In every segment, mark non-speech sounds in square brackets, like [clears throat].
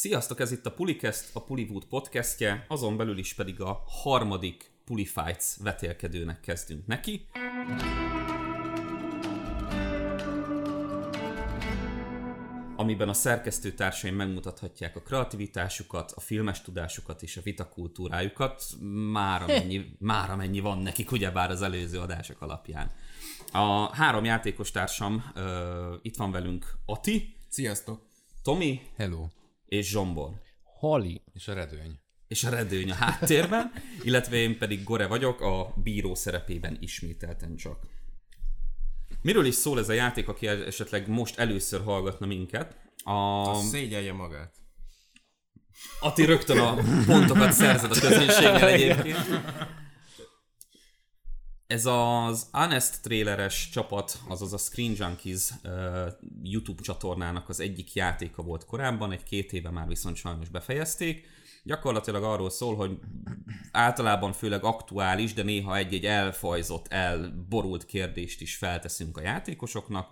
Sziasztok, ez itt a Pulikest, a Puliwood podcastje, azon belül is pedig a harmadik Pulifights vetélkedőnek kezdünk neki. amiben a szerkesztőtársaim megmutathatják a kreativitásukat, a filmes tudásukat és a vitakultúrájukat, már amennyi, [laughs] már amennyi van nekik, ugyebár az előző adások alapján. A három játékos társam, uh, itt van velünk Ati. Sziasztok! Tomi. Hello. És Zsombor. Hali. És a redőny. És a redőny a háttérben, [laughs] illetve én pedig Gore vagyok, a bíró szerepében ismételten csak. Miről is szól ez a játék, aki esetleg most először hallgatna minket? A... Azt szégyelje magát. Ati rögtön a pontokat szerzed a közönséggel [laughs] egyébként. Ez az Honest traileres csapat, azaz a Screen Junkies uh, YouTube csatornának az egyik játéka volt korábban, egy két éve már viszont sajnos befejezték. Gyakorlatilag arról szól, hogy általában főleg aktuális, de néha egy-egy elfajzott, elborult kérdést is felteszünk a játékosoknak,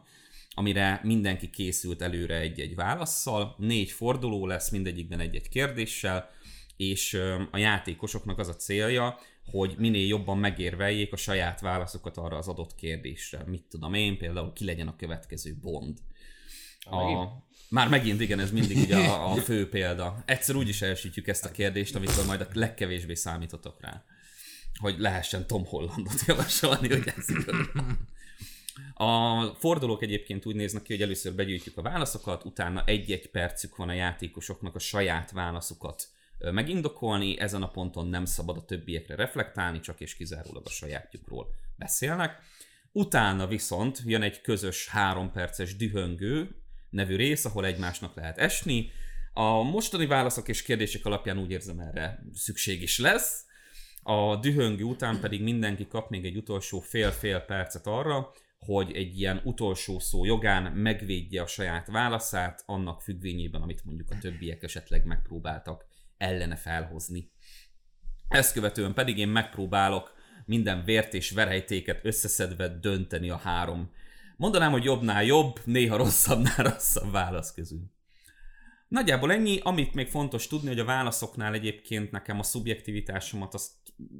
amire mindenki készült előre egy-egy válaszsal. Négy forduló lesz, mindegyikben egy-egy kérdéssel, és a játékosoknak az a célja, hogy minél jobban megérveljék a saját válaszokat arra az adott kérdésre. Mit tudom én, például ki legyen a következő Bond. A, már megint igen, ez mindig ugye a, a fő példa. Egyszer úgy is elsütjük ezt a kérdést, amikor majd a legkevésbé számítotok rá. Hogy lehessen Tom Hollandot javasolni, hogy ez A fordulók egyébként úgy néznek ki, hogy először begyűjtjük a válaszokat, utána egy-egy percük van a játékosoknak a saját válaszukat megindokolni, ezen a ponton nem szabad a többiekre reflektálni, csak és kizárólag a sajátjukról beszélnek. Utána viszont jön egy közös három perces dühöngő nevű rész, ahol egymásnak lehet esni. A mostani válaszok és kérdések alapján úgy érzem erre szükség is lesz. A dühöngő után pedig mindenki kap még egy utolsó fél-fél percet arra, hogy egy ilyen utolsó szó jogán megvédje a saját válaszát, annak függvényében, amit mondjuk a többiek esetleg megpróbáltak ellene felhozni. Ezt követően pedig én megpróbálok minden vért és verejtéket összeszedve dönteni a három. Mondanám, hogy jobbnál jobb, néha rosszabbnál [laughs] rosszabb válasz közül. Nagyjából ennyi, amit még fontos tudni, hogy a válaszoknál egyébként nekem a szubjektivitásomat azt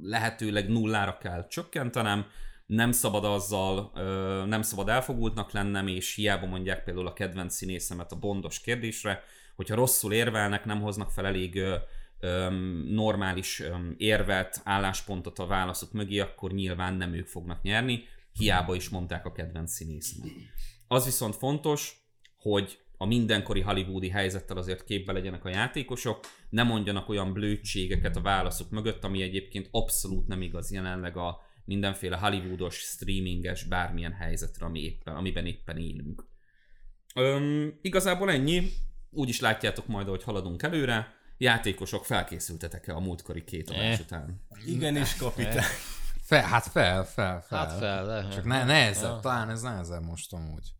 lehetőleg nullára kell csökkentenem, nem szabad azzal, nem szabad elfogultnak lennem, és hiába mondják például a kedvenc színészemet a bondos kérdésre, hogyha rosszul érvelnek, nem hoznak fel elég normális érvet, álláspontot a válaszok mögé, akkor nyilván nem ők fognak nyerni, hiába is mondták a kedvenc színészemet. Az viszont fontos, hogy a mindenkori hollywoodi helyzettel azért képbe legyenek a játékosok, ne mondjanak olyan blödségeket a válaszok mögött, ami egyébként abszolút nem igaz jelenleg a mindenféle hollywoodos, streaminges, bármilyen helyzetre, ami éppen, amiben éppen élünk. Öm, igazából ennyi, úgy is látjátok majd, hogy haladunk előre. Játékosok felkészültetek-e a múltkori két adás után? Igenis, kapitány. Fel, hát fel, fel, fel. Hát fel, lehet. Csak ne, nehezebb, ja. talán ez nehezebb most amúgy.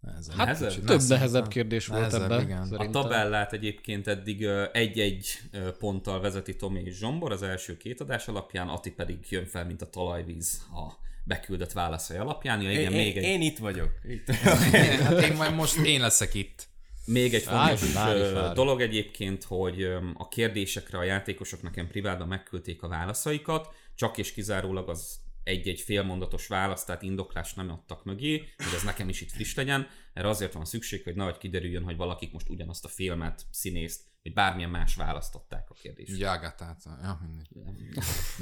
Nehezebb. Hát nehezebb? több nehezebb, nehezebb kérdés volt ebben. Igen. A tabellát egyébként eddig egy-egy ponttal vezeti Tomi és Zsombor az első két adás alapján, Ati pedig jön fel, mint a talajvíz a beküldött válaszai alapján. Ja, igen, én, még egy... én itt vagyok. Itt. [laughs] hát én majd most én leszek itt. Még egy fontos várj, várj, várj. dolog egyébként, hogy a kérdésekre a játékosok nekem privátban megküldték a válaszaikat, csak és kizárólag az egy-egy félmondatos választ, tehát indoklást nem adtak mögé, hogy ez nekem is itt friss legyen. Erre azért van szükség, hogy nehogy kiderüljön, hogy valakik most ugyanazt a filmet, színészt, vagy bármilyen más választották a kérdést. Jágátát. Ja,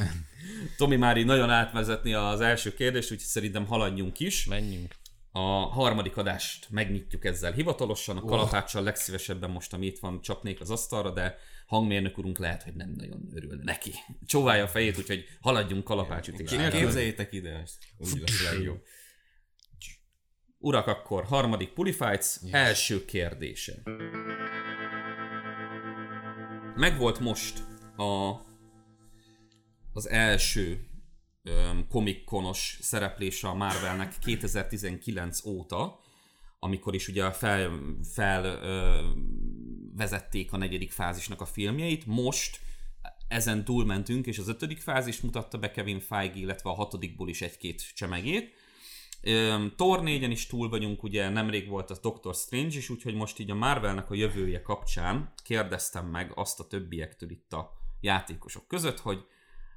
[laughs] Tomi Mári nagyon átvezetni az első kérdést, úgyhogy szerintem haladjunk is. Menjünk. A harmadik adást megnyitjuk ezzel hivatalosan, a kalapáccsal legszívesebben most, ami itt van, csapnék az asztalra, de hangmérnök úrunk lehet, hogy nem nagyon örül neki. Csóválja a fejét, úgyhogy haladjunk kalapácsütésre. Képzeljétek ide ezt. Úgy lesz legjobb. Urak, akkor harmadik Pulifights, yes. első kérdése. Megvolt most a, az első komikkonos szereplése a Marvelnek 2019 óta, amikor is ugye fel, fel ö, vezették a negyedik fázisnak a filmjeit. Most ezen túlmentünk, és az ötödik fázis mutatta be Kevin Feige, illetve a hatodikból is egy-két csemegét. Thor 4-en is túl vagyunk, ugye nemrég volt a Doctor Strange is, úgyhogy most így a Marvelnek a jövője kapcsán kérdeztem meg azt a többiektől itt a játékosok között, hogy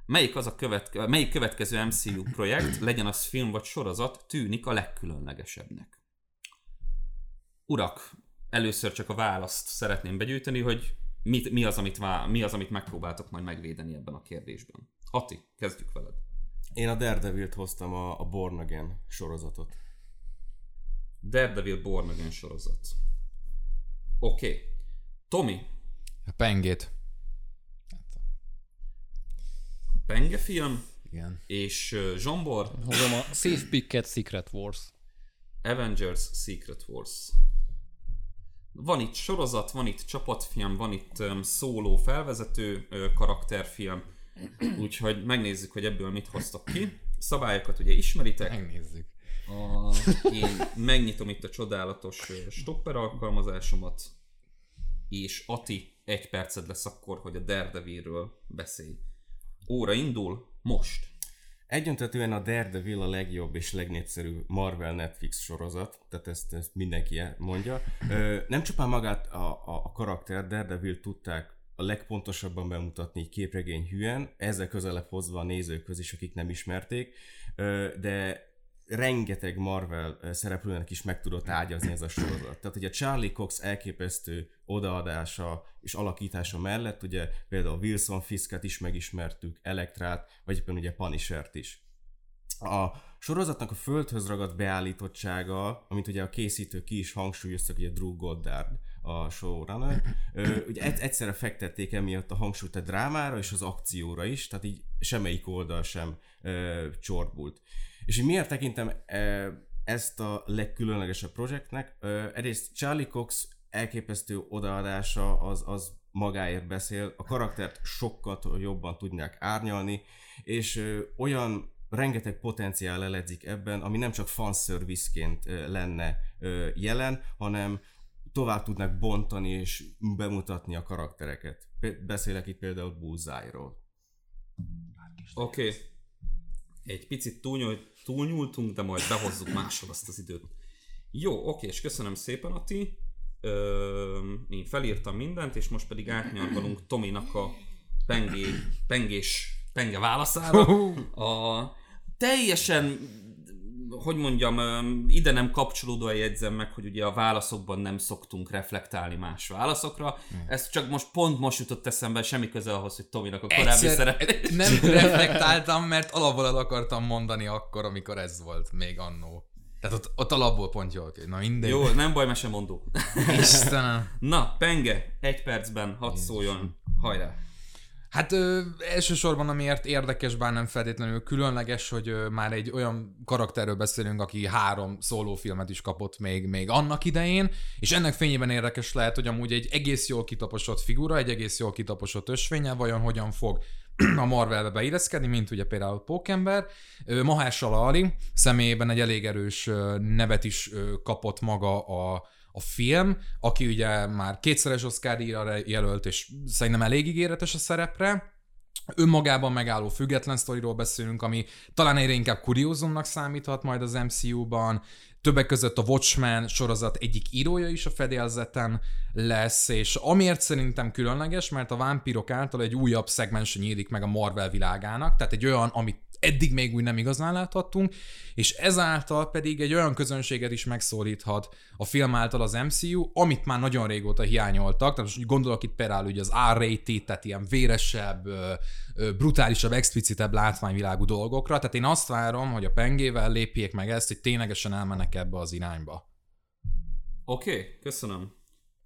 melyik az a követke, melyik következő MCU projekt, legyen az film vagy sorozat, tűnik a legkülönlegesebbnek. Urak, először csak a választ szeretném begyűjteni, hogy mit, mi, az, amit, vá, mi az, amit megpróbáltok majd megvédeni ebben a kérdésben. Ati, kezdjük veled. Én a Daredevil-t hoztam a, a Born Again sorozatot. Daredevil Born Again sorozat. Oké. Okay. Tomi, A pengét. Penge film, Igen. és uh, Zsombor, Hozom a Safe Picket Secret Wars. Avengers Secret Wars. Van itt sorozat, van itt csapatfilm, van itt um, szóló felvezető uh, karakterfilm, [clears throat] úgyhogy megnézzük, hogy ebből mit hoztak ki. Szabályokat ugye ismeritek. Megnézzük. A, én megnyitom itt a csodálatos ö, stopper alkalmazásomat, és Ati, egy perced lesz akkor, hogy a Daredevilről beszélj. Óra indul, most. Egyöntetően a Daredevil a legjobb és legnépszerűbb Marvel Netflix sorozat, tehát ezt, ezt mindenki el- mondja. Nem csupán magát a, a, a karakter Daredevil tudták a legpontosabban bemutatni képregény hűen, ezzel közelebb hozva a nézőkhöz is, akik nem ismerték, de rengeteg Marvel szereplőnek is meg tudott ágyazni ez a sorozat. Tehát ugye Charlie Cox elképesztő odaadása és alakítása mellett, ugye például Wilson Fisket is megismertük, Elektrát, vagy éppen ugye Punishert is. A sorozatnak a földhöz ragadt beállítottsága, amit ugye a készítők ki is hangsúlyoztak, ugye Drew Goddard a showrunner, ö, ugye egy- egyszerre fektették emiatt a hangsúlyt a drámára és az akcióra is, tehát így semmelyik oldal sem ö, csorbult. És így miért tekintem ezt a legkülönlegesebb projektnek? Egyrészt Charlie Cox elképesztő odaadása az, az magáért beszél, a karaktert sokkal jobban tudják árnyalni, és olyan rengeteg potenciál leledzik ebben, ami nem csak fanservice-ként ö, lenne jelen, hanem tovább tudnak bontani és bemutatni a karaktereket. Beszélek itt például Bullseye-ról. Oké. Okay. Egy picit túlnyúl, túlnyúltunk, de majd behozzuk máshol azt az időt. Jó, oké, és köszönöm szépen, Ati. Ö, én felírtam mindent, és most pedig átnyargalunk Tominak a pengé, pengés, penge válaszára. A teljesen, hogy mondjam, ide nem kapcsolódóan jegyzem meg, hogy ugye a válaszokban nem szoktunk reflektálni más válaszokra. Ez csak most pont most jutott eszembe, semmi köze ahhoz, hogy Tominak a korábbi Egyszer szerep. nem reflektáltam, mert alapból el akartam mondani akkor, amikor ez volt még annó. Tehát ott, ott alapból pont jól. Na mindegy. Jó, nem baj, mesemondó. Istenem. [laughs] Na, Penge, egy percben, hadd szóljon. Hajrá. Hát ö, elsősorban amiért érdekes, bár nem feltétlenül különleges, hogy ö, már egy olyan karakterről beszélünk, aki három szólófilmet is kapott még, még annak idején, és ennek fényében érdekes lehet, hogy amúgy egy egész jól kitaposott figura, egy egész jól kitaposott ösvénye vajon hogyan fog [clears throat] a Marvelbe beilleszkedni, mint ugye például Pókember. Mahershala Ali személyében egy elég erős nevet is kapott maga a, a film, aki ugye már kétszeres Oscar jelölt, és szerintem elég ígéretes a szerepre. Önmagában megálló független sztoriról beszélünk, ami talán egyre inkább kuriózumnak számíthat majd az MCU-ban. Többek között a Watchmen sorozat egyik írója is a fedélzeten lesz, és amiért szerintem különleges, mert a vámpírok által egy újabb szegmens nyílik meg a Marvel világának, tehát egy olyan, amit eddig még úgy nem igazán láthattunk, és ezáltal pedig egy olyan közönséget is megszólíthat a film által az MCU, amit már nagyon régóta hiányoltak, tehát most gondolok itt például ugye az R-rated, tehát ilyen véresebb, brutálisabb, explicitebb látványvilágú dolgokra, tehát én azt várom, hogy a pengével lépjék meg ezt, hogy ténylegesen elmennek ebbe az irányba. Oké, okay, köszönöm.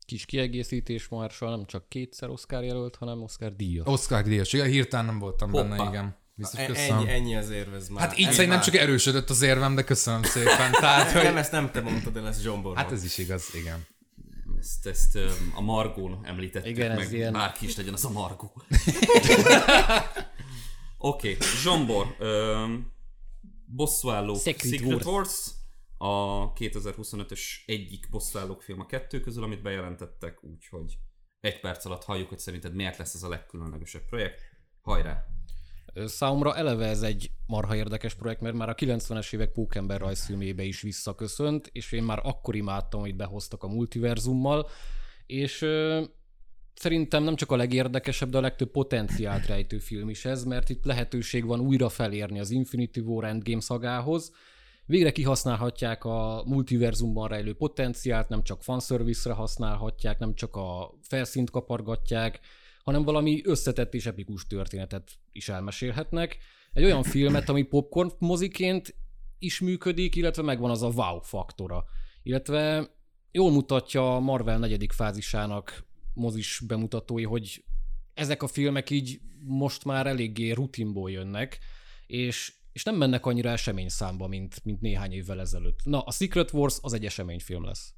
Kis kiegészítés Marshall nem csak kétszer Oscar jelölt, hanem Oscar díjat. Oscar díjas, igen, hirtelen nem voltam Hoppá. benne, igen. Biztos E- köszönöm. Ennyi, ennyi az érvez már. Hát így Ez szerintem már- csak erősödött az érvem, de köszönöm szépen. [laughs] Tehát, hogy... Nem, ezt nem te mondtad el, ez Zsombor Hát ez is igaz, igen. Ezt, ezt a Margón említették Igen, meg, ilyen- bárki is legyen az a Margó. [laughs] Oké, okay, Zsombor, öm, bosszúállók Secret Secret, Wars. Wars. a 2025-ös egyik bosszúállók film a kettő közül, amit bejelentettek, úgyhogy egy perc alatt halljuk, hogy szerinted miért lesz ez a legkülönlegesebb projekt. Hajrá! Számomra eleve ez egy marha érdekes projekt, mert már a 90-es évek Pókember rajzfilmébe is visszaköszönt, és én már akkor imádtam, hogy behoztak a multiverzummal, és ö, szerintem nem csak a legérdekesebb, de a legtöbb potenciált rejtő film is ez, mert itt lehetőség van újra felérni az Infinity War Endgame szagához, Végre kihasználhatják a multiverzumban rejlő potenciált, nem csak fanservice-re használhatják, nem csak a felszínt kapargatják, hanem valami összetett és epikus történetet is elmesélhetnek. Egy olyan filmet, ami popcorn moziként is működik, illetve megvan az a wow faktora. Illetve jól mutatja a Marvel negyedik fázisának mozis bemutatói, hogy ezek a filmek így most már eléggé rutinból jönnek, és, és nem mennek annyira eseményszámba, mint, mint néhány évvel ezelőtt. Na, a Secret Wars az egy eseményfilm lesz.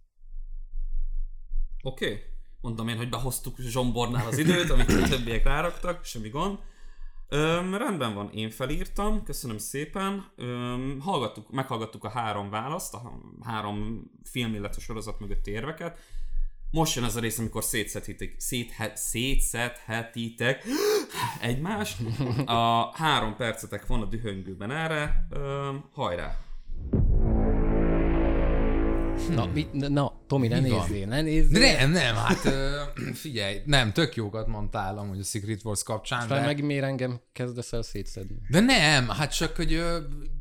Oké. Okay. Mondom én, hogy behoztuk Zsombornál az időt, amit a többiek ráraktak, semmi gond. Öm, rendben van, én felírtam, köszönöm szépen. Öm, hallgattuk, meghallgattuk a három választ, a három film, illetve sorozat mögötti érveket. Most jön az a rész, amikor szétszedhetik, széthe, szétszedhetitek [gasps] egymást. A három percetek van a dühöngőben erre. Öm, hajrá! Na, mi, na Tomi, ne nézzél, ne nézzél. Nem, nem, hát figyelj, nem, tök jókat mondtál amúgy a Secret Wars kapcsán, Már de, meg miért engem kezdesz el szétszedni? de nem, hát csak, hogy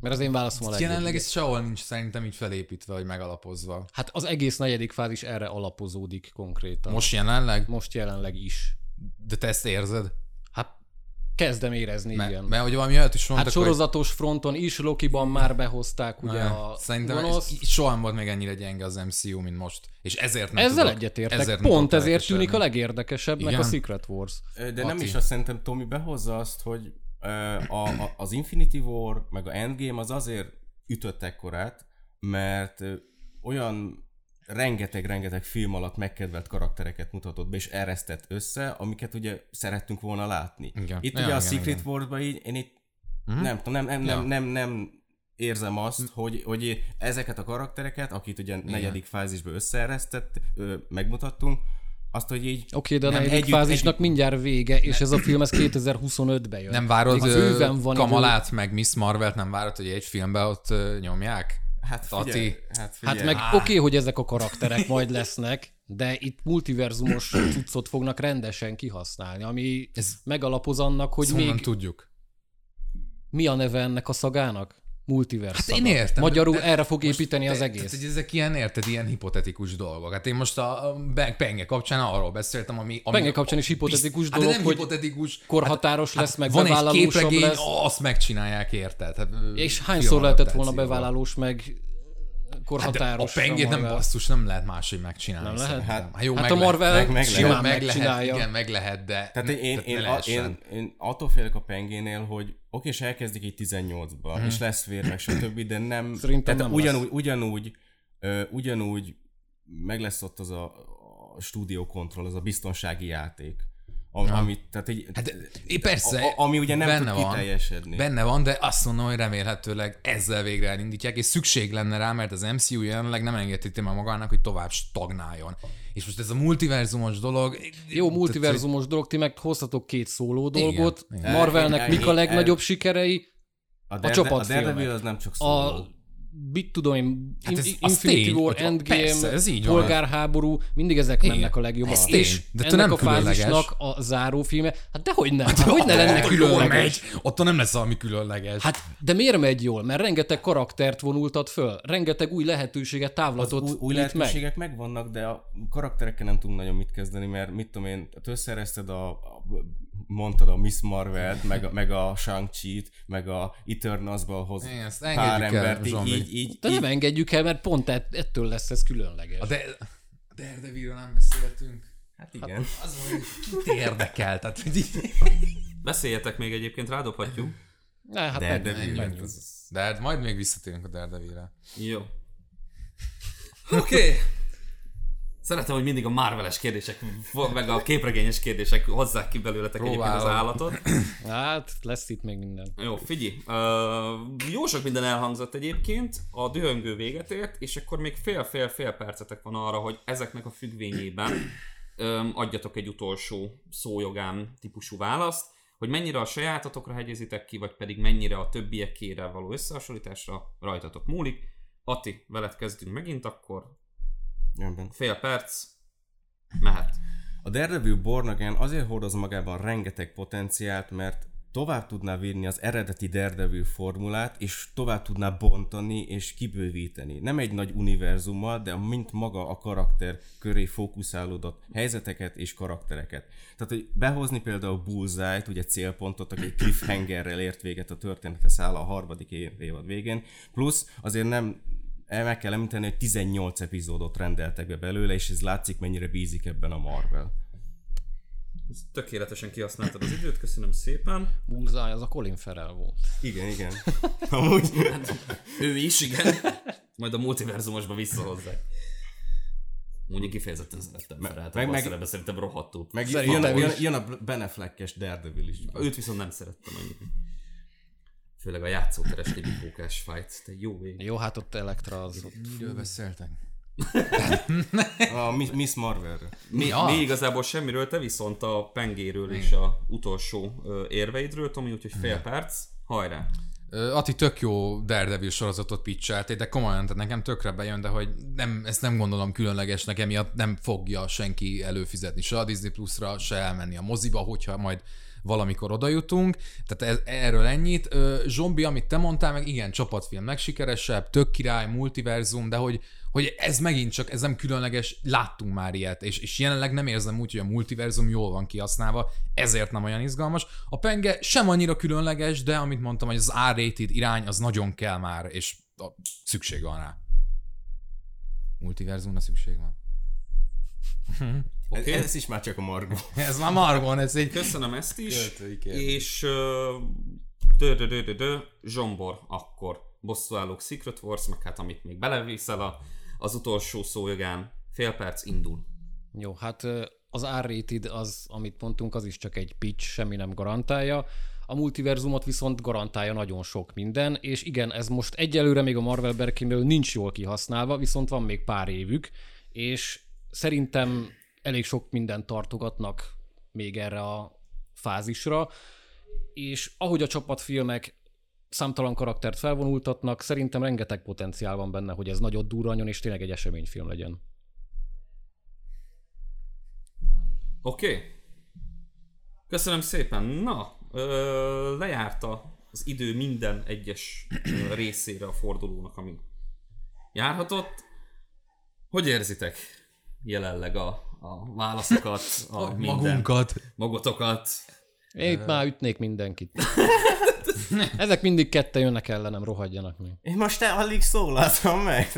Mert az én válaszom a jelenleg ez sehol nincs szerintem így felépítve, vagy megalapozva. Hát az egész negyedik fázis erre alapozódik konkrétan. Most jelenleg? Most jelenleg is. De te ezt érzed? Hát kezdem érezni, Mert, igen. mert hogy valami olyat is Hát mondtak, hogy sorozatos fronton is, Lokiban már behozták ugye Nem, a Szerintem gonosz. ez, soha nem volt még ennyire gyenge az MCU, mint most. És ezért nem Ezzel tudok, egyetértek. ezért nem Pont ezért tűnik a legérdekesebbnek Igen. a Secret Wars. De nem Laci. is azt szerintem Tomi behozza azt, hogy a, a, az Infinity War meg a Endgame az azért ütött ekkorát, mert olyan rengeteg-rengeteg film alatt megkedvelt karaktereket mutatott be, és eresztett össze, amiket ugye szerettünk volna látni. Igen. Itt Ja, ugye a igen, Secret igen. Wars-ban így, én itt Mhm. nem tudom, nem, nem, Ja. nem, nem, nem érzem azt, hogy, hogy ezeket a karaktereket, akit ugye negyedik fázisban összeeresztett, ö, megmutattunk, azt, hogy így Oké, de a negyedik együtt- fázisnak együtt- mindjárt vége, és ez a film ez 2025-ben jön. Nem várod Még van idő. Kamalát, meg Miss Marvelt, nem várod, hogy egy filmben ott nyomják? Hát Laci. figyelj, hát, figyelj. Hát meg oké, okay, hogy ezek a karakterek majd lesznek, de itt multiverzumos [clears throat] cuccot fognak rendesen kihasználni, ami Ez- megalapoz annak, hogy még tudjuk? mi a neve ennek a szagának? Multiverse Hát én értem, Magyarul de- erre fog most építeni az te- egész. Tehát, hogy ezek ilyen, érted, ilyen hipotetikus dolgok. Hát én most a Penge kapcsán arról beszéltem, ami... ami Penge kapcsán is hipotetikus Bizt- hát dolog, de nem hipotetikus. korhatáros lesz, meg van egy bevállalósabb képregény, lesz. azt megcsinálják, érted? Hát, És hányszor lehetett volna bevállalós, meg Hát de a korhatáros? pengét nem basszus, nem lehet máshogy megcsinálni. Nem lehet? Hát- Hát, jó, Hát meg a lehet. Marvel meg- meg simán meg lehet, igen, meg lehet, de Tehát én, én, ne én, a, én, én attól félek a pengénél, hogy oké, és elkezdik így 18-ba, Mhm. és lesz vér, meg stb., de nem... Szerintem tehát nem ugyanúgy, lesz. ugyanúgy, ö, ugyanúgy meg lesz ott az a, a stúdió kontroll, az a biztonsági játék. Am, amit, tehát így, Hát, é, persze, a, a, ami ugye nem benne tud van. kiteljesedni. Benne van, de azt mondom, hogy remélhetőleg ezzel végre elindítják, és szükség lenne rá, mert az MCU jelenleg nem engedheti meg magának, hogy tovább stagnáljon. És most ez a multiverzumos dolog... Jó multiverzumos dolog, ti meg hoztatok két szóló Igen, dolgot. igen. Marvelnek El- mik a legnagyobb el- sikerei? a, a Darede- a csapatfilmek. Daredevil az nem csak A szóló. Mit tudom én, Hát ez- Infinity tény, War, van. Endgame, Persze, ez így van. polgárháború, mindig ezek Igen. mennek a legjobban. Ez tény, És de te ennek nem a különleges. fázisnak a zárófilme, hát dehogy nem, hát hogy ne lenne különleges? megy, ott nem lesz valami különleges. Hát, de miért megy jól? Mert rengeteg karaktert vonultat föl, rengeteg új lehetőséget, Az távlatot új, új lehetőségek meg. megvannak, de a karakterekkel nem tudunk nagyon mit kezdeni, mert mit tudom én, te összerezted a mondtad a Miss Marvel-t, meg a, meg a Shang-Chi-t, meg a Eternals-ba hoz Igen, pár el, embert, így, Zsombi. így, így, De így, nem engedjük el, mert pont ett- ettől lesz ez különleges. A de... a Daredevilről nem beszéltünk. hát igen. Az, hogy kit érdekel, tehát hogy így... Beszéljetek még egyébként, rádobhatjuk. Ne, hát Daredevil. Meg De hát majd még visszatérünk a Daredevilre. Jó. Oké. Okay. Szeretem, hogy mindig a Marveles kérdések, meg a képregényes kérdések hozzák ki belőletek egyébként az Próbálom. állatot. [clears throat] hát lesz itt még minden. Jó, figyelj. Uh, jó sok minden elhangzott egyébként, a dühöngő véget ért, és akkor még fél-fél-fél percetek van arra, hogy ezeknek a függvényében um, adjatok egy utolsó szójogán típusú választ. Hogy mennyire a sajátatokra hegyezitek ki, vagy pedig mennyire a többiekére való összehasonlításra rajtatok múlik. Ati, veled kezdünk megint, akkor Rendben. fél perc, mehet. A Daredevil Born Again azért hordoz magában rengeteg potenciált, mert tovább tudná vinni az eredeti Daredevil formulát, és tovább tudná bontani és kibővíteni. Nem egy nagy univerzummal, de mint maga a karakter köré fókuszálódott helyzeteket és karaktereket. Tehát, hogy behozni például Bullseye-t, ugye célpontot, aki cliffhangerrel ért véget a története száll a harmadik évad végén, plusz azért nem meg kell említeni, hogy 18 epizódot rendeltek be belőle, és ez látszik, mennyire bízik ebben a Marvel. Tökéletesen kihasználtad az időt, köszönöm szépen. Bullseye, az a Colin Farrell volt. Igen, igen. [laughs] Amúgy Ő is, igen. Majd a multiverzumosba visszahozzák. Mondjuk kifejezetten szerettem Meg- Ferelt, meg- meg, szerintem rohadtul. meg jön, jön, jön, a Ben Affleck-es Daredevil is. Őt viszont nem szerettem annyit. Főleg a játszóteres bukókás fight, te jó ég. Jó, hát ott Elektra az ott Miről beszéltek? A Miss- Marvel. Mi, Ja. mi igazából semmiről, te viszont a pengéről és a utolsó érveidről, Tomi, úgyhogy fél perc, hajrá. Ati tök jó Daredevil sorozatot pitcheltél, de komolyan, tehát nekem tökre bejön, de hogy nem, ezt nem gondolom különlegesnek, emiatt nem fogja senki előfizetni se a Disney Plus-ra, se elmenni a moziba, hogyha majd valamikor oda jutunk. Tehát ez, erről ennyit. Zombi, amit te mondtál, meg igen, csapatfilm legsikeresebb, tök király, multiverzum, de hogy, hogy ez megint csak, ez nem különleges, láttunk már ilyet, és, és jelenleg nem érzem úgy, hogy a multiverzum jól van kihasználva, ezért nem olyan izgalmas. A penge sem annyira különleges, de amit mondtam, hogy az R-rated irány, az nagyon kell már, és a, szükség van rá. Multiverzumra szükség van. [laughs] Ez, Oké. ez is már csak a Margo. [laughs] Ez már Margon, ez egy... Köszönöm ezt is. És dö, dö, dö, dö, dö, Zsombor akkor bosszúállók Secret Wars, meg hát amit még belevészel a, az utolsó szójogán. Fél perc indul. Jó, hát az R-rated, az, amit mondtunk, az is csak egy pitch, semmi nem garantálja. A multiverzumot viszont garantálja nagyon sok minden, és igen, ez most egyelőre még a Marvel berkénél nincs jól kihasználva, viszont van még pár évük, és szerintem elég sok mindent tartogatnak még erre a fázisra, és ahogy a csapatfilmek számtalan karaktert felvonultatnak, szerintem rengeteg potenciál van benne, hogy ez nagyot durranjon, és tényleg egy eseményfilm legyen. Oké. Okay. Köszönöm szépen. Na, ö, lejárta az idő minden egyes részére a fordulónak, ami járhatott. Hogy érzitek jelenleg a, a válaszokat, a minden, Magunkat. magotokat? Én itt már ütnék mindenkit. [laughs] Ezek mindig kette jönnek ellenem, rohadjanak meg. Én most te alig szólaltam meg.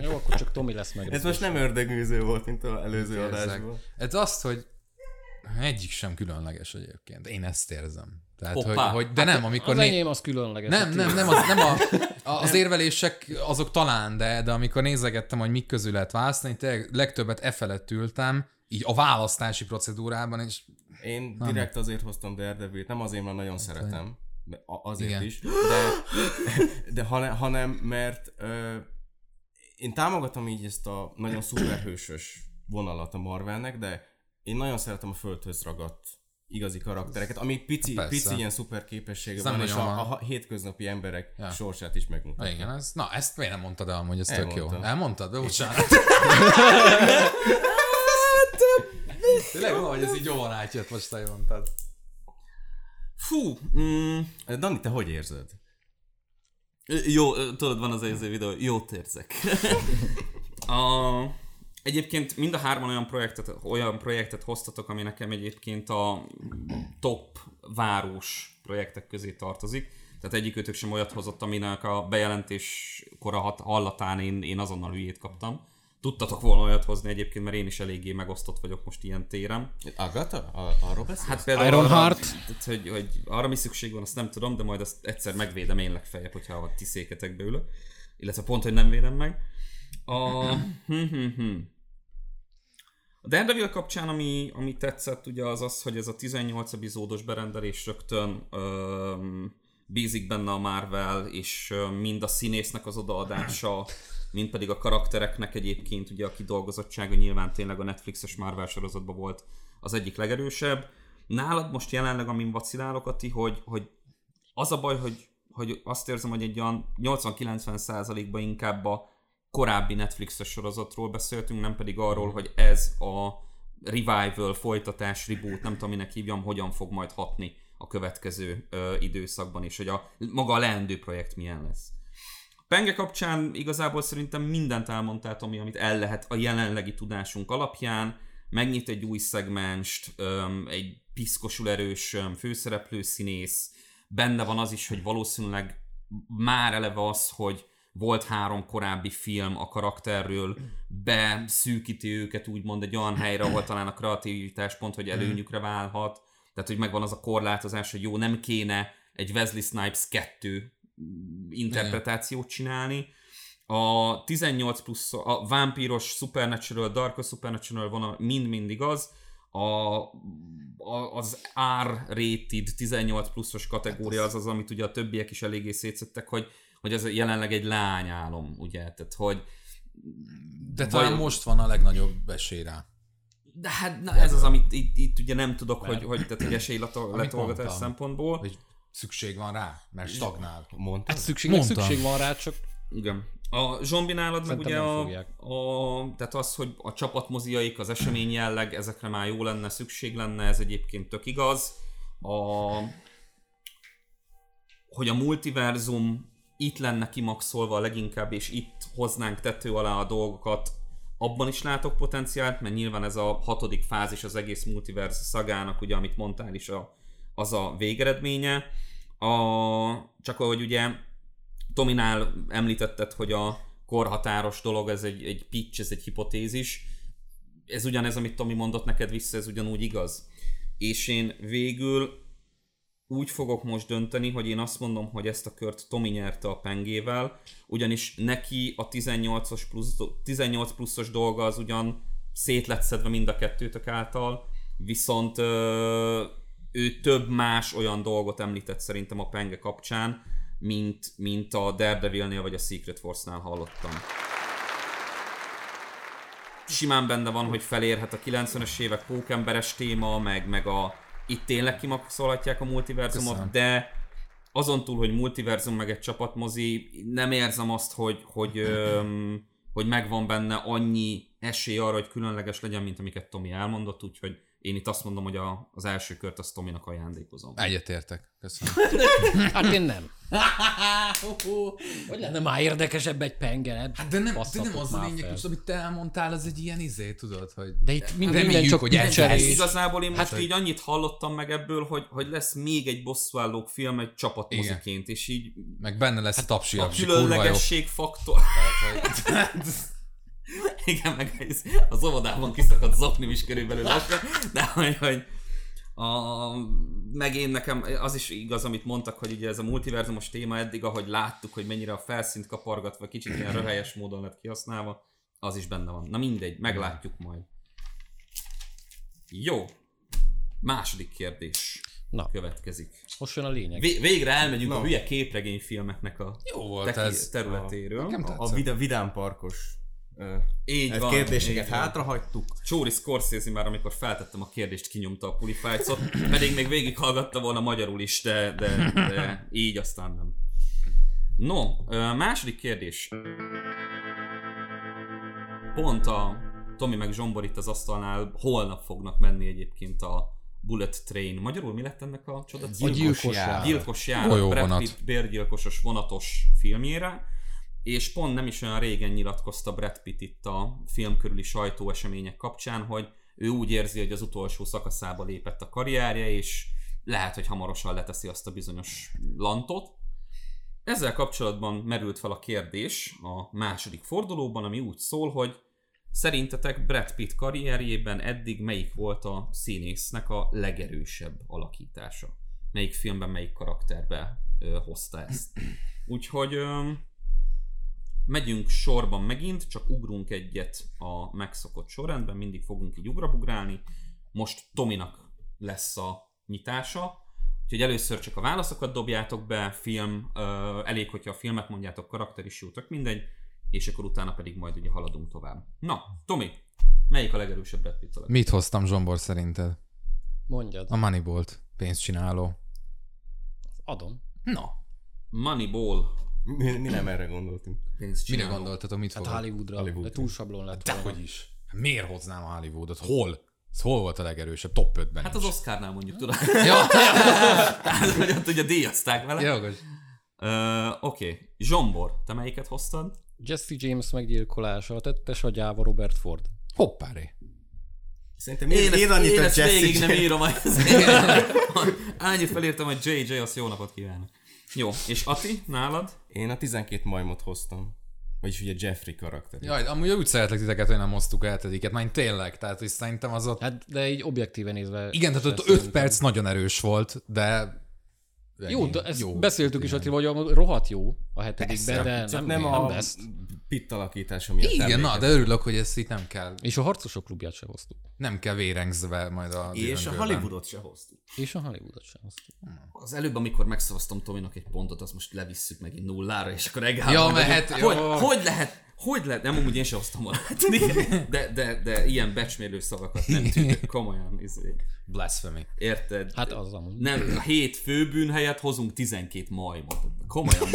Jó, akkor csak Tomi lesz meg. Ez most nem ördögűző volt, mint az előző Érzek. adásban. Ez azt, hogy egyik sem különleges egyébként. Én ezt érzem. Tehát, hogy, Hoppá. hogy, de nem, amikor Az né- enyém az különleges. Nem, Hát nem, nem, az, nem a, [laughs] a, az érvelések azok talán, de, de amikor nézegettem, hogy mik közül lehet választani, tényleg legtöbbet e felett ültem, így a választási procedúrában, és Én direkt azért hoztam Daredevil-t, nem azért, mert nagyon szeretem, de a- azért Igen. is, de, [laughs] de hanem, hanem mert ö, én támogatom így ezt a nagyon szuperhősös vonalat a Marvelnek, de én nagyon szeretem a földhöz ragadt igazi karaktereket, ami pici, Persze. pici ilyen szuper képessége Ez van, és a, a hétköznapi emberek Ja. sorsát is megmutatja. igen, ez, na ezt miért nem mondtad el, hogy ez tök jó. Elmondtam. Elmondtad? De bocsánat. [laughs] Tényleg van, hogy ez így jól átjött, most te mondtad. Fú, mm, Dani, te hogy érzed? Jó, tudod, van az előző videó, jót érzek. [laughs] a, egyébként mind a hárman olyan projektet, olyan projektet hoztatok, ami nekem egyébként a top város projektek közé tartozik. Tehát egyikőtök sem olyat hozott, aminek a bejelentés kora hat, hallatán én, én azonnal hülyét kaptam. Tudtatok volna olyat hozni egyébként, mert én is eléggé megosztott vagyok most ilyen téren. Agatha? A, arról beszélsz? Hát például Ironheart? Arra, tehát, hogy, hogy arra mi szükség van, azt nem tudom, de majd azt egyszer megvédem én legfeljebb, hogyha a ti széketekbe ülök. Illetve pont, hogy nem védem meg. A... hm, hm, hm. A Daredevil kapcsán, ami, ami tetszett, ugye az az, hogy ez a 18 epizódos berendelés rögtön öm, bízik benne a Marvel, és mind a színésznek az odaadása, mind pedig a karaktereknek egyébként ugye a kidolgozottsága nyilván tényleg a Netflixes Marvel sorozatban volt az egyik legerősebb. nálad most jelenleg, amin vacilálok, Ati, hogy, hogy az a baj, hogy, hogy azt érzem, hogy egy olyan 80-90 százalékban inkább a korábbi Netflixes sorozatról beszéltünk, nem pedig arról, hogy ez a revival, folytatás, reboot, nem tudom, minek hívjam, hogyan fog majd hatni a következő ö, időszakban, és hogy a, maga a leendő projekt milyen lesz. A Penge kapcsán igazából szerintem mindent elmondtál, ami, amit el lehet a jelenlegi tudásunk alapján, megnyit egy új szegmenst, öm, egy piszkosul erős öm, főszereplő színész, benne van az is, hogy valószínűleg már eleve az, hogy volt három korábbi film a karakterről, beszűkíti őket úgymond egy olyan helyre, ahol talán a kreativitás pont, hogy előnyükre válhat. Tehát, hogy megvan az a korlátozás, hogy jó, nem kéne egy Wesley Snipes 2 interpretációt csinálni. A 18 plusz, a vámpíros Supernatural, Dark Supernatural vonal mind-mind igaz, a, a, az R-rated 18 pluszos kategória az az, amit ugye a többiek is eléggé szétszettek, hogy, hogy ez jelenleg egy lányálom, ugye, tehát hogy De talán most van a legnagyobb esély rá. de hát na, ez az, amit itt, itt ugye nem tudok, hogy, hogy, tehát, hogy esélyletolgatás szempontból. Hogy szükség van rá, mert stagnál. Mondtad? Hát szükség, Mondtam. szükség van rá, csak Igen. A zombi nálad meg ugye a, a, tehát az, hogy a csapatmoziaik, az esemény jelleg, ezekre már jó lenne, szükség lenne, ez egyébként tök igaz. A, hogy a multiverzum itt lenne kimaxolva a leginkább, és itt hoznánk tető alá a dolgokat, abban is látok potenciált, mert nyilván ez a hatodik fázis az egész multiverse szagának, ugye, amit mondtál is, a, az a végeredménye. A, csak ahogy ugye Tominál említetted, hogy a korhatáros dolog, ez egy, egy pitch, ez egy hipotézis. Ez ugyanez, amit Tomi mondott neked vissza, ez ugyanúgy igaz. És én végül úgy fogok most dönteni, hogy én azt mondom, hogy ezt a kört Tomi nyerte a pengével, ugyanis neki a 18, plusz, 18 pluszos dolga az ugyan szét lett szedve mind a kettőtök által, viszont ö, ő több más olyan dolgot említett szerintem a penge kapcsán, mint, mint a Daredevilnél vagy a Secret Force-nál hallottam. Simán benne van, hogy felérhet a 90-es évek pókemberes téma, meg, meg a itt tényleg kimaxolhatják a multiverzumot, Köszönöm. de azon túl, hogy multiverzum meg egy csapatmozi, nem érzem azt, hogy, hogy, öm, hogy megvan benne annyi esély arra, hogy különleges legyen, mint amiket Tomi elmondott, úgyhogy én itt azt mondom, hogy a, az első kört azt Tominak ajándékozom. Egyetértek. Köszönöm. [laughs] hát én nem. Hogy lenne már érdekesebb egy pengered? Hát de nem, de nem az a lényeg, most amit te elmondtál, az egy ilyen izé, tudod, hogy... De itt minden, reméljük, minden csak hogy picserés. igazából én most Hát, így annyit hallottam meg ebből, hogy, hogy lesz még egy bosszúállók film egy csapatmoziként, és így Meg benne lesz hát, tapsi, a különlegesség faktor. Tehát, hogy... [laughs] Igen, meg ez- az óvodában kiszakadt zoknim is körülbelül [laughs] lassan, de hogy, hogy a, meg én nekem az is igaz, amit mondtak, hogy ugye ez a multiverzumos téma eddig, ahogy láttuk, hogy mennyire a felszínt kapargatva, kicsit ilyen röhelyes módon lett kihasználva, az is benne van. Na mindegy, meglátjuk majd. Jó. Második kérdés Na, következik. most jön a lényeg. Vé- végre elmegyünk Na. a hülye képregényfilmeknek a Jó volt teki- ez. területéről. A, a vida, vidám parkos Így ez van. kérdéseket így van. hátra hagytuk. Csóri Scorsese már, amikor feltettem a kérdést, kinyomta a pulifájcot, [clears throat] pedig még végighallgatta volna magyarul is, de, de, de így aztán nem. No, második kérdés. Pont a Tomi meg Zsombor itt az asztalnál holnap fognak menni egyébként a Bullet Train. Magyarul mi lett ennek a csoda gyilkos jár. Gyilkos jár. Brad Pitt bérgyilkosos vonatos filmjére, és pont nem is olyan régen nyilatkozta Brad Pitt itt a film körüli sajtóesemények kapcsán, hogy ő úgy érzi, hogy az utolsó szakaszába lépett a karrierje, és lehet, hogy hamarosan leteszi azt a bizonyos lantot. Ezzel kapcsolatban merült fel a kérdés a második fordulóban, ami úgy szól, hogy szerintetek Brad Pitt karrierjében eddig melyik volt a színésznek a legerősebb alakítása? Melyik filmben, melyik karakterbe ö, hozta ezt? Úgyhogy ö, megyünk sorban megint, csak ugrunk egyet a megszokott sorrendben, mindig fogunk így ugrabugrálni. Most Tominak lesz a nyitása, úgyhogy először csak a válaszokat dobjátok be, film, ö, elég, hogyha a filmet mondjátok, karakter is jó, tök mindegy, és akkor utána pedig majd ugye haladunk tovább. Na, Tomi, melyik a legerősebb Brad Pitt alakítás? Mit hoztam Zsombor szerinted? Mondjad. A Moneyball-t, pénzcsináló. Adom. Na, Moneyball. Mi, mi nem erre gondoltunk. mire Pénzcsináló. gondoltatok, mit Hát fogod? Hollywoodra. Hollywoodra. De túl sablon lett De volna. hogy is. Miért hoznám a Hollywoodot? Hol? Ez hol volt a legerősebb? Top 5-ben Hát az Oscarnál mondjuk, tudod. [laughs] Ja, [laughs] Tehát, hogy ott ugye díjazták vele. jogos. Ö, Oké. Okay. Zsombor, te melyiket hoztad? Jesse James meggyilkolása, a tettes agyáva Robert Ford. Hoppáré. Szerintem én, én, ezt, annyit én a ezt Jesse végig nem írom. [laughs] Annyit felírtam, hogy JJ, azt jó napot kívánok. Jó, és Ati, nálad? Én a 12 majmot hoztam. Vagyis ugye Jeffrey karakter. Jaj, amúgy úgy szeretlek titeket, hogy nem hoztuk el tediket, már tényleg, tehát hogy szerintem az ott... Hát, de így objektíven nézve... Igen, tehát ott se 5 szerintem. perc nagyon erős volt, de... Jó, de ezt Jó. beszéltük is, Attila, hogy a rohadt jó a hetedikben, de Csak nem, nem, nem a best. pit alakítása miatt Igen, na, de örülök, hogy ezt itt nem kell, És a harcosok klubját se hoztuk. nem kell vérengzve majd a És a Hollywoodot se hoztuk. És a Hollywoodot sem hoztuk. Az előbb, amikor megszavaztam Tominak egy pontot, azt most levisszük megint nullára, és akkor egál. Ja, mehet, hogy, hogy lehet, hogy lehet, nem amúgy én sem hoztam volna, de, de, de ilyen becsmérlő szavakat nem tűnik, komolyan, izé. Blasphemy. érted? Hát az amúgy. Nem, a hét főbűn helyett hozunk 12 majmot. Komolyan. [laughs]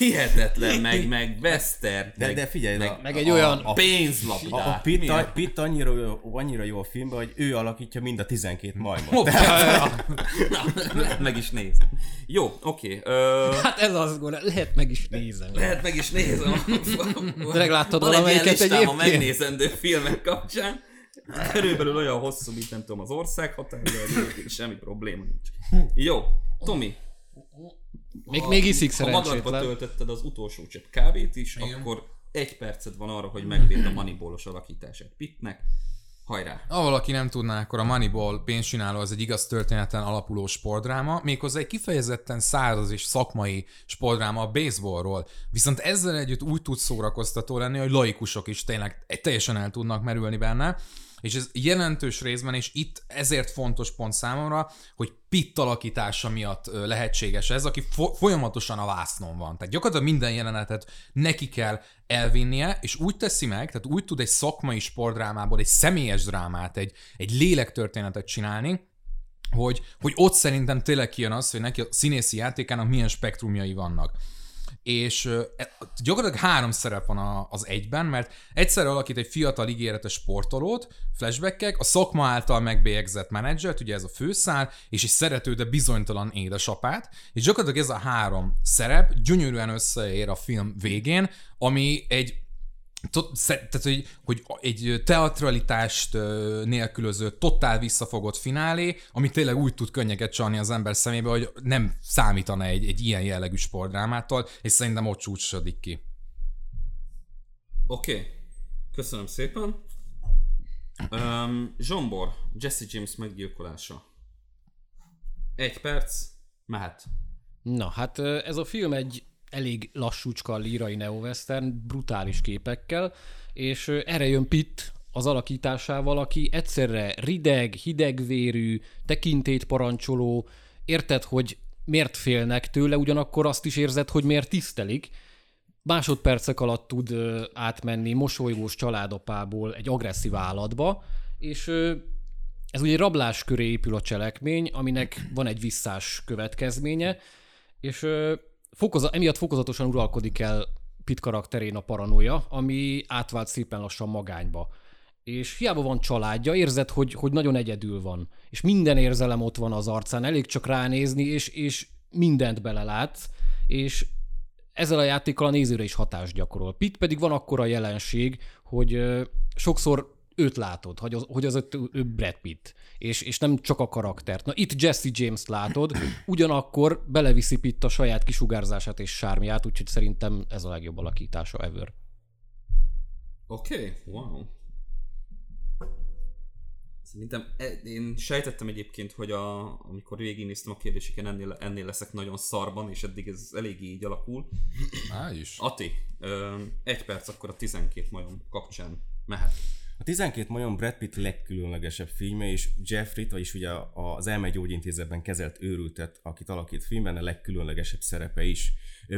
Hihetetlen, [laughs] meg, meg Wester, De, meg, de figyelj, meg, a, meg egy olyan- a pénzlabdát. a, a Pitt, a, Pitt annyira, jó, annyira jó a filmben, hogy ő alakítja mind a 12 majmot. lehet [laughs] meg is nézni. Jó, oké. Okay. Hát ez az gond, lehet meg is nézem. Lehet meg is nézem. Megláttad Van egy ilyen valamelyiket listám a megnézendő filmek kapcsán. Körülbelül olyan hosszú, mint nem tudom, az ország határ, de egyébként semmi probléma nincs. Jó, Tomi, Még, még iszik ha magadba szerencsétlen. töltötted az utolsó csepp kávét is, Igen. akkor egy perced van arra, hogy megvéd a manibolos alakítását Pitnek. Hajrá! Ha valaki nem tudná, akkor a Moneyball pénzcsináló az egy igaz történeten alapuló sportdráma, méghozzá egy kifejezetten száraz és szakmai sportdráma a baseballról. Viszont ezzel együtt úgy tud szórakoztató lenni, hogy laikusok is tényleg teljesen el tudnak merülni benne, és ez jelentős részben, és itt ezért fontos pont számomra, hogy Pitt alakítása miatt lehetséges ez, aki fo- folyamatosan a vásznon van. Tehát gyakorlatilag minden jelenetet neki kell elvinnie, és úgy teszi meg, tehát úgy tud egy szakmai sportdrámából egy személyes drámát, egy, egy lélektörténetet csinálni, hogy, hogy ott szerintem tényleg kijön az, hogy neki a színészi játékának milyen spektrumjai vannak. És e- gyakorlatilag három szerep van az egyben, mert egyszerre alakít egy fiatal ígéretes sportolót, flashbackek, a szakma által megbélyegzett menedzsert, ugye ez a főszál, és egy szerető, de bizonytalan édesapát, és gyakorlatilag ez a három szerep gyönyörűen összeér a film végén, ami egy tehát, hogy, hogy egy teatralitást nélkülöző, totál visszafogott finálé, ami tényleg úgy tud könnyeket csalni az ember szemébe, hogy nem számítana egy, egy ilyen jellegű sportdrámától, és szerintem ott csúcsosodik ki. Oké, okay. köszönöm szépen. Um, Zsombor, Jesse James meggyilkolása. Egy perc, mehet. Na, hát ez a film egy elég lassúcska lírai neo-western, brutális képekkel, és erre jön Pitt az alakításával, aki egyszerre rideg, hidegvérű, tekintét parancsoló, érted, hogy miért félnek tőle, ugyanakkor azt is érzed, hogy miért tisztelik, másodpercek alatt tud átmenni mosolygós családapából egy agresszív állatba, és ez ugye egy rablás köré épül a cselekmény, aminek van egy visszás következménye, és fokoza, emiatt fokozatosan uralkodik el Pitt karakterén a paranoia, ami átvált szépen lassan magányba. És hiába van családja, érzed, hogy, hogy nagyon egyedül van. És minden érzelem ott van az arcán, elég csak ránézni, és, és mindent belelátsz, és ezzel a játékkal a nézőre is hatást gyakorol. Pitt pedig van akkora jelenség, hogy sokszor őt látod, hogy az, hogy az ő, ő Brad Pitt, és, és nem csak a karaktert. Na itt Jesse James látod, ugyanakkor beleviszi Pitt a saját kisugárzását és sármiát, úgyhogy szerintem ez a legjobb alakítása ever. Oké, okay. wow. Szerintem e- én sejtettem egyébként, hogy a, amikor végignéztem a kérdéseken, ennél, ennél leszek nagyon szarban, és eddig ez elég így alakul. Á, is. Ati, egy perc akkor a 12 majom kapcsán mehet. A 12 majom Brad Pitt legkülönlegesebb filmje, és Jeffrey, vagyis ugye az elmegyógyintézetben kezelt őrültet, akit alakít filmben, a legkülönlegesebb szerepe is.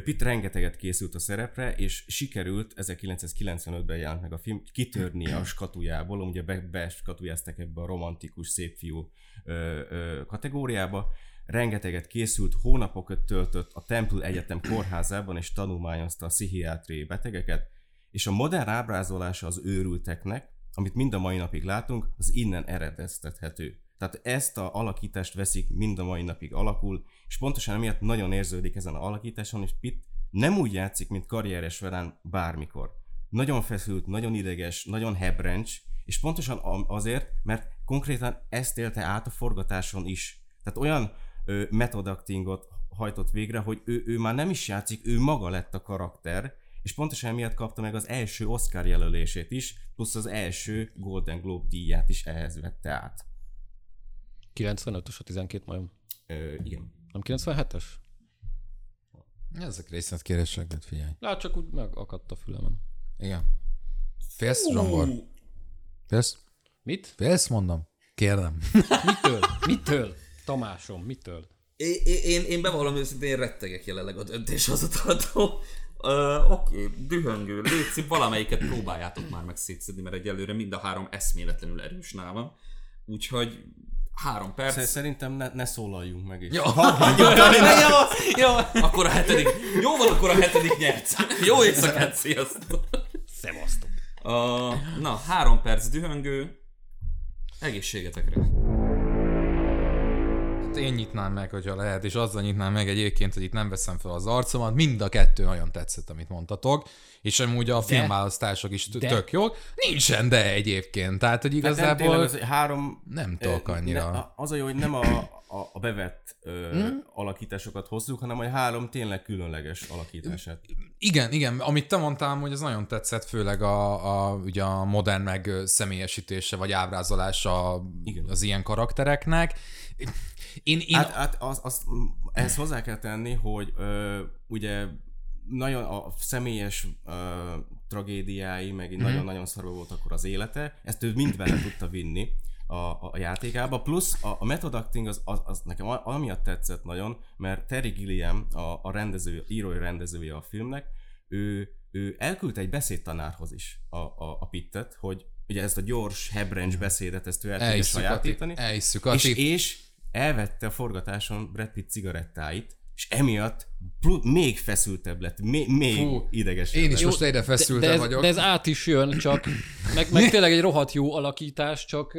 Pitt rengeteget készült a szerepre, és sikerült 1995-ben jelent meg a film kitörni a skatujából, ugye be, beskatujázták ebbe a romantikus szép fiú ö, ö, kategóriába, rengeteget készült, hónapokat töltött a Temple Egyetem kórházában, és tanulmányozta a pszichiátriai betegeket, és a modern ábrázolása az őrülteknek, amit mind a mai napig látunk, az innen eredeztethető. Tehát ezt a alakítást veszik, mind a mai napig alakul, és pontosan emiatt nagyon érződik ezen a alakításon, és Pitt nem úgy játszik, mint karrieres velán bármikor. Nagyon feszült, nagyon ideges, nagyon hebrencs, és pontosan azért, mert konkrétan ezt élte át a forgatáson is. Tehát olyan ö, method actingot hajtott végre, hogy ő, ő már nem is játszik, ő maga lett a karakter, és pontosan emiatt kapta meg az első Oscar jelölését is, plusz az első Golden Globe díját is ehhez vette át. 95-ös a 12 majom. Ö, igen. Nem 97-es? Ezek részletkéréseket figyelj. Lát, csak úgy megakadt a fülemen. Igen. Félsz, Zsombor? Félsz? Mit? Félsz, mondom? Kérdem. [laughs] Mitől? Mitől? Tamásom, mitől? Én, én, én bevallom őszintén, én rettegek jelenleg a döntéshozataltól. Oké, dühöngő, létszik, valamelyiket próbáljátok már meg szétszedni, mert egyelőre mind a három eszméletlenül erős nálam. Úgyhogy három perc. Szerintem ne, ne szólaljunk meg is. Jó, [laughs] jó, jó, jó, akkor a hetedik. Jó van, akkor a hetedik nyert. Jó éjszakát, sziasztok. Szevasztok. Uh, na, három perc dühöngő. Egészségetekre. Hát én nyitnám meg, hogyha lehet, és azzal nyitnám meg egyébként, hogy itt nem veszem fel az arcomat. Mind a kettő nagyon tetszett, amit mondtatok. És amúgy a de, filmválasztások is de, tök jók. Nincsen de egyébként. Tehát, hogy igazából... Hát nem, tényleg, három... Nem tudok annyira. Ne, az a jó, hogy nem a, a, a bevett ö, hmm? alakításokat hozzuk, hanem a három tényleg különleges alakítását. Igen, igen. Amit te mondtál, hogy ez nagyon tetszett, főleg a, a, ugye a modern meg személyesítése, vagy ábrázolása igen. az ilyen karaktereknek. Én, én... Hát, hát az, az, ehhez hozzá kell tenni, hogy ö, ugye nagyon a személyes ö, tragédiái, meg mm-hmm. nagyon-nagyon szarva volt akkor az élete, ezt ő mind bele tudta vinni a, a, a játékába, plusz a, a method acting az, az, az nekem amiatt tetszett nagyon, mert Terry Gilliam, a, a rendező, írói rendezője a filmnek, ő, ő elküldte egy beszédtanárhoz is a, a, a Pittet, hogy ugye ezt a gyors hebrencs beszédet, ezt ő el tudja sajátítani. És, és elvette a forgatáson Brad Pitt cigarettáit, és emiatt még feszültebb lett, még, még Fú, idegesebb Én is lett. most egyre feszültebb de, de ez, vagyok. De ez át is jön, csak [laughs] meg, meg tényleg egy rohadt jó alakítás, csak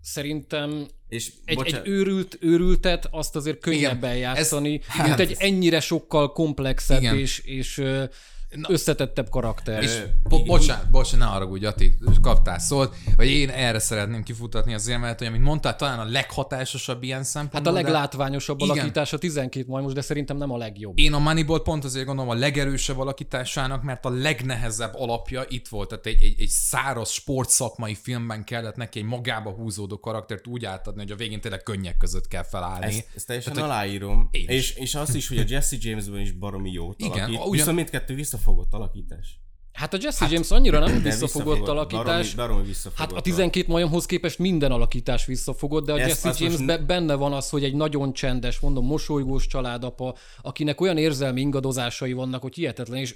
szerintem és egy, egy őrült, őrültet azt azért könnyebben igen, játszani, ez, mint hát, egy ennyire sokkal komplexebb igen. és, és Na, összetettebb karakter. És bo- bocsánat, bocsánat, ne haragudj, Ati, kaptál szót, hogy én erre szeretném kifutatni az élmet, hogy amit mondtál, talán a leghatásosabb ilyen szempontból. Hát a leglátványosabb de... alakítás a 12 majmos, de szerintem nem a legjobb. Én a Moneyball pont azért gondolom a legerősebb alakításának, mert a legnehezebb alapja itt volt, tehát egy, egy, egy száraz sportszakmai filmben kellett neki egy magába húzódó karaktert úgy átadni, hogy a végén tényleg könnyek között kell felállni. Ezt, ezt teljesen tehát, aláírom. És, és azt is, hogy a Jesse Jamesben is baromi jó. Igen, alakít. ugyan... Viszont mindkettő vissza visszafogott alakítás. Hát a Jesse hát, James annyira nem visszafogott, visszafogott alakítás. Baromi, baromi visszafogott hát a 12 majomhoz képest minden alakítás visszafogott, de a Ezt, Jesse James most... benne van az, hogy egy nagyon csendes, mondom, mosolygós családapa, akinek olyan érzelmi ingadozásai vannak, hogy hihetetlen, és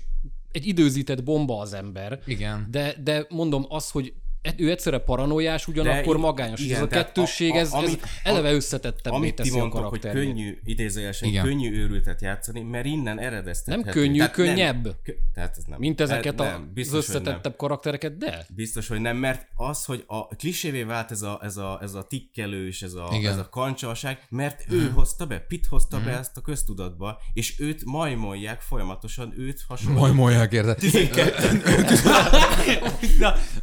egy időzített bomba az ember. Igen. De, de mondom az, hogy ő egyszerre paranoiás, ugyanakkor De magányos. Igen, ez a kettősség, a, a, ez, amit, ez eleve összetettebbé amit teszi mondtok, a hogy könnyű, idézőjelesen igen. könnyű őrültet játszani, mert innen eredeztethető. Nem könnyű, tehát könnyebb. Nem, kö, tehát ez nem. Mint ezeket nem, nem, biztos, az összetettebb karaktereket, de? Biztos, hogy nem, mert az, hogy a klisévé vált ez a, ez a, ez a tikkelős, ez a, ez a kancsalság, mert ő hmm. hozta be, Pitt hozta hmm. be ezt a köztudatba, és őt majmolják folyamatosan, őt hasonló. Majmolják, érde. 12.